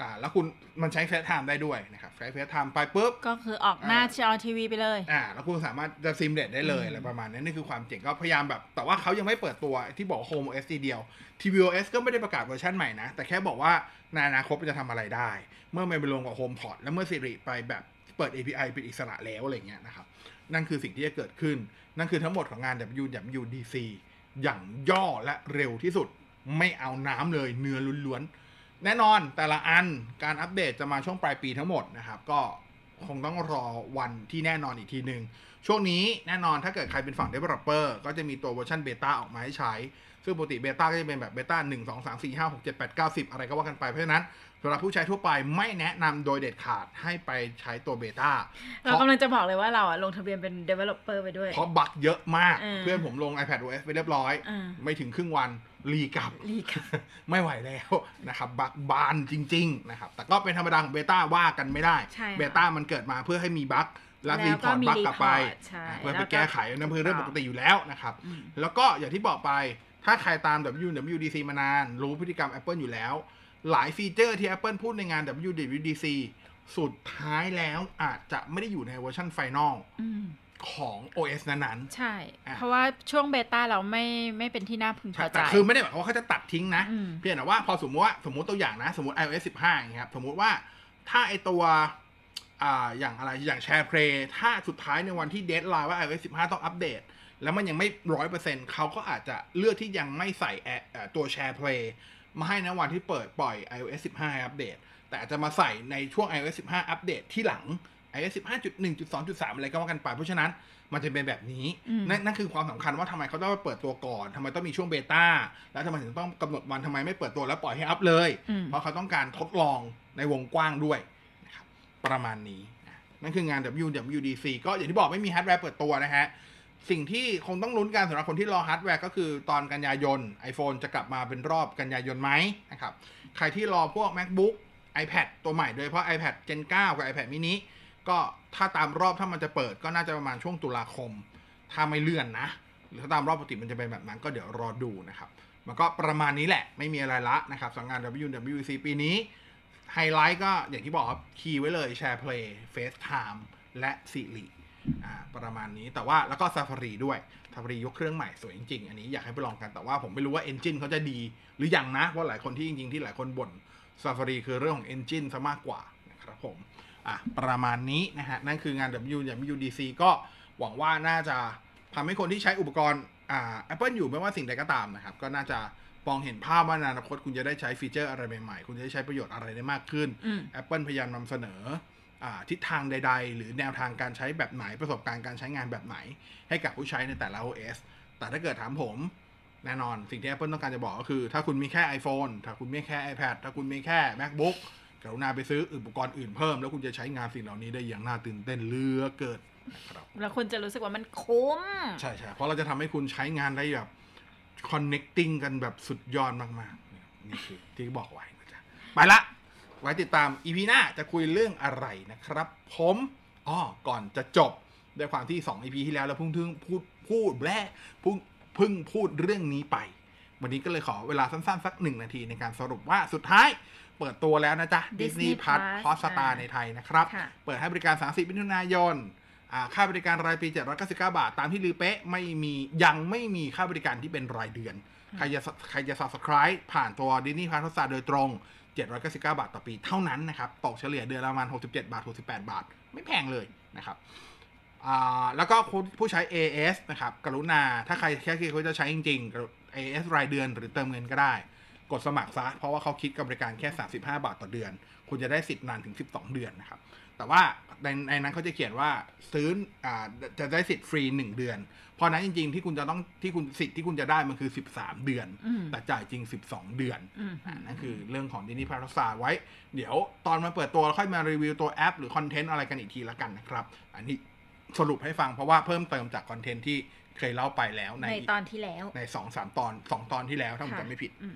อ่าแล้วคุณมันใช้ FaceTime ได้ด้วยนะครับใช้ FaceTime ไปปุ๊บ ก็คือออกหน้าจอทีวีไปเลยอ่าแล้วคุณสามารถจะ simulate ได้เลยอืมอะไรประมาณนี้นี่คือความเจ๋งก็พยายามแบบ แต่ว่าเขายังไม่เปิดตัวที่บอก Home OS ทีเดียว tvOS ก็ไม่ได้ประกาศเวอร์ชันใหม่นะ แต่แค่บอกว่าในอนาคตมันจะทำอะไรได้ เมื่อมันไปรวมกับ HomePod และเมื่อ Siri ไปแบบเปิด API เป็นอิสระแล้วอะไรเงี้ยนะครับนั่นคือสิ่งที่จะเกิดขึ้น นั่นคือทั้งหมดของงาน WWDC อย่างย่อและเร็วที่สุด ไม่เอาน้ำเลยเนื้อล้วนๆ แน่นอนแต่ละอันการอัปเดตจะมาช่วงปลายปีทั้งหมดนะครับ ก็คงต้องรอวันที่แน่นอนอีกทีหนึ่งช่วงนี้แน่นอนถ้าเกิดใครเป็นฝั่ง developer ก็จะมีตัวเวอร์ชันเบต้าออกมาให้ใช้ ซึ่งปกติเบต้าก็จะเป็นแบบเบต้าหนึ่งสองสามสี่ห้าหกเจ็ดแปดเก้าสิบอะไรก็ว่ากันไปเพราะฉะนั้น สำหรับผู้ใช้ทั่วไปไม่แนะนำโดยเด็ดขาดให้ไปใช้ตัวเบต้าเรากำลังจะบอกเลยว่าเราอะลงทะเบียนเป็น developer ไปด้วย เพราะบั๊กเยอะมากเออเพื่อนผมลง iPadOS ไปเรียบร้อยอ่าไม่ถึงครึ่งวันรีกลับรีกลับ ไม่ไหวแล้วนะครับบั๊กบานจริง ๆ นะครับ แต่ก็เป็นธรรมดาของเบต้าว่ากันไม่ได้ใช่ค่ะเบต้ามันเกิดมาเพื่อให้มีบั๊กแล้วแล้วก็ report มีบั๊กกลับไป report ใช่อะแล้วก็เพื่อแล้ไปวก็แก้ไขนั่นเป็นเรื่องปกติอยู่แล้วนะครับอืมแล้วก็อย่างที่บอกไปถ้าใครตาม WWDC มานาน รู้พฤติกรรม Apple อยู่แล้ว หลายฟีเจอร์ที่ Apple พูดในงาน WWDC สุดท้ายแล้วอาจจะไม่ได้อยู่ในเวอร์ชัน final อืมของ OS นั้นๆ ใช่อะเพราะว่าช่วงเบต้าเราไม่ไม่เป็นที่น่าพึงพอใจ ใช่ แต่คือไม่ได้หมายความว่าเขาจะตัดทิ้งนะอืมเพียงแต่ว่าพอสมมติว่าสมมติตัวอย่างนะ สมมติ iOS 15อย่างเงี้ยครับ สมมติว่าถ้าไอตัวอ่าอย่างอะไรอย่าง SharePlay ถ้าสุดท้ายในวันที่ deadline ว่า iOS 15 ต้องอัปเดต แล้วมันยังไม่ร้อยเปอร์เซ็นต์เขาก็อาจจะเลือกที่ยังไม่ใส่แอเอ่อตัวแชร์เพลย์ มาให้ในวันที่เปิดปล่อย iOS 15ให้อัปเดต แต่อาจจะมาใส่ในช่วง iOS 15 อัปเดตที่หลัง iOS 15.1.2.3 อะไรก็ว่ากันไป เพราะฉะนั้นมันจะเป็นแบบนี้อืมนั่นนั่นคือความสำคัญว่าทำไมเขาต้องไปเปิดตัวก่อนทำไมต้องมีช่วงเบต้า แล้วทำไมถึงต้องกำหนดวันทำไมไม่เปิดตัวแล้วปล่อยให้อัพเลยอืมเพราะเขาต้องการทดลองในวงกว้างด้วยนะครับประมาณนี้นะนั่นคืองาน WWDC ก็อย่างที่บอกไม่มีฮาร์ดแวร์เปิดตัวนะฮะ สิ่งที่คงต้องลุ้นกันสำหรับคนที่รอฮาร์ดแวร์ก็คือตอนกันยายน iPhone จะกลับมาเป็นรอบกันยายนไหมนะครับ ใครที่รอพวก MacBook iPad ตัวใหม่โดยเฉพาะ iPad Gen 9 กับ iPad mini ก็ถ้าตามรอบถ้ามันจะเปิดก็น่าจะประมาณช่วงตุลาคม ถ้าไม่เลื่อนนะ หรือถ้าตามรอบปกติมันจะเป็นแบบนั้นก็เดี๋ยวรอดูนะครับ มันก็ประมาณนี้แหละไม่มีอะไรละนะครับสำหรับงาน WWDC ปีนี้ไฮไลท์ก็อย่างที่บอกครับคีย์ไว้เลยแชร์เพลย์ FaceTime และสิริ ประมาณนี้แต่ว่าแล้วก็ Safari ด้วย Safari ยกเครื่องใหม่สวยจริงๆ อันนี้อยากให้ไปลองกันแต่ว่าผมไม่รู้ว่า Engine เขาจะดีหรือยังนะ เพราะหลายคนที่จริงๆ ที่หลายคนบ่น Safari คือเรื่องของ Engine ซะมากกว่านะครับผมอะประมาณนี้นะฮะ นั่นคืองาน WWDC ก็หวังว่าน่าจะทำให้คนที่ใช้อุปกรณ์อ่า Apple อยู่ไม่ว่าสิ่งใดก็ตามนะครับ ก็น่าจะมองเห็นภาพว่าในอนาคตคุณจะได้ใช้ฟีเจอร์อะไรใหม่ๆ คุณจะได้ใช้ประโยชน์อะไรได้มากขึ้นอืม Apple พยายามนำเสนออา ทิศทางใด ๆ หรือแนวทางการใช้แบบไหนประสบการณ์การใช้งานแบบไหน ให้กับผู้ใช้ในแต่ละ OS แต่ถ้าเกิดถามผมแน่นอนสิ่งที่ Apple ต้องการจะบอกก็คือ ถ้าคุณมีแค่ iPhone ถ้าคุณมีแค่ iPad ถ้าคุณมีแค่ MacBook กรุณาไปซื้ออุปกรณ์อื่นเพิ่ม แล้วคุณจะใช้งานสิ่งเหล่านี้ได้อย่างน่าตื่นเต้นเหลือเกินนะครับแล้วคุณจะรู้สึกว่ามันคุ้ม ใช่ใช่เพราะเราจะทำให้คุณใช้งานได้แบบ connecting กันแบบสุดยอดมากๆนี่คือที่บอกไว้นะจ๊ะไปละ ไว้ติดตาม EP หน้าจะคุยเรื่องอะไรนะครับ ผมอ๋อก่อนจะจบด้วยความที่2 EP ที่แล้วเราเพิ่งพึ่งพูดพูดแร่เพิ่งเพิ่งพูดเรื่องนี้ไป วันนี้ก็เลยขอเวลาสั้นๆ สักหนึ่งนาทีในการสรุปว่าสุดท้ายเปิดตัวแล้วนะจ๊ะ Disney Disney Plus Plus Hotstar อ่าในไทยนะครับค่ะเปิดให้บริการ 30มิถุนายนอ่าค่าบริการรายปี 799 บาท ตามที่ลือเป๊ะไม่มียังไม่มีค่าบริการที่เป็นรายเดือน ใครจะใครจะ subscribe ผ่านตัว Disney Plus Hotstar โดยตรง 799 บาทต่อปีเท่านั้นนะครับตกเฉลี่ยเดือนละประมาณ 67 บาท 68 บาท ไม่แพงเลยนะครับแล้วก็ผู้ผู้ใช้ AS นะครับ กรุณา ถ้าใครแค่คิดเขาจะใช้จริงๆ AS รายเดือนหรือเติมเงินก็ได้ กดสมัครซะ เพราะว่าเขาคิดกับบริการแค่ 35 บาทต่อเดือน คุณจะได้สิทธิ์นานถึง 12 เดือนนะครับ แต่ว่าในในนั้นเขาจะเขียนว่าซื้ออ่าจะได้สิทธิ์ฟรี1เดือน เพราะนั้นจริง ๆ ที่คุณจะต้องที่คุณสิทธิ์ที่คุณจะได้มันคือ13เดือนอืมแต่จ่ายจริง12เดือนอืมอ่านั่นคือเรื่องของดินี่พาราซาไว้ เดี๋ยวตอนมาเปิดตัวเราค่อยมารีวิวตัวแอป หรือคอนเทนต์อะไรกันอีกทีละกันนะครับ อันนี้สรุปให้ฟังเพราะว่าเพิ่มเติมจากคอนเทนต์ที่เคยเล่าไปแล้วในในตอนที่แล้วในสองสามตอนสองตอนที่แล้วถ้าผมค่ะจำไม่ผิดอืม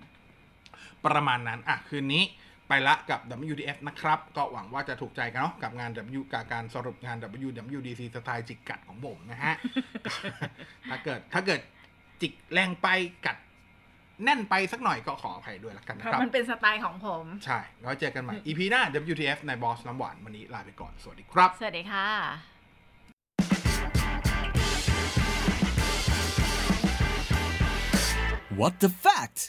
ประมาณนั้นอะคืนนี้ ไปละกับ WDF นะครับ ก็หวังว่าจะถูกใจกันเนาะกับงาน W กับการสรุปงาน WWDC สไตล์จิกกัดของผมนะฮะ ถ้าเกิดถ้าเกิดจิกแรงไปกัดแน่นไปสักหน่อยก็ขออภัยด้วยละกันเพนะราะครับ มันเป็นสไตล์ของผม ใช่แล้วเจอกันใหม่ EP หน้า WTF ในบอสน้ำหวาน วันนี้ลาไปก่อน สวัสดีครับ สวัสดีค่ะ What the fact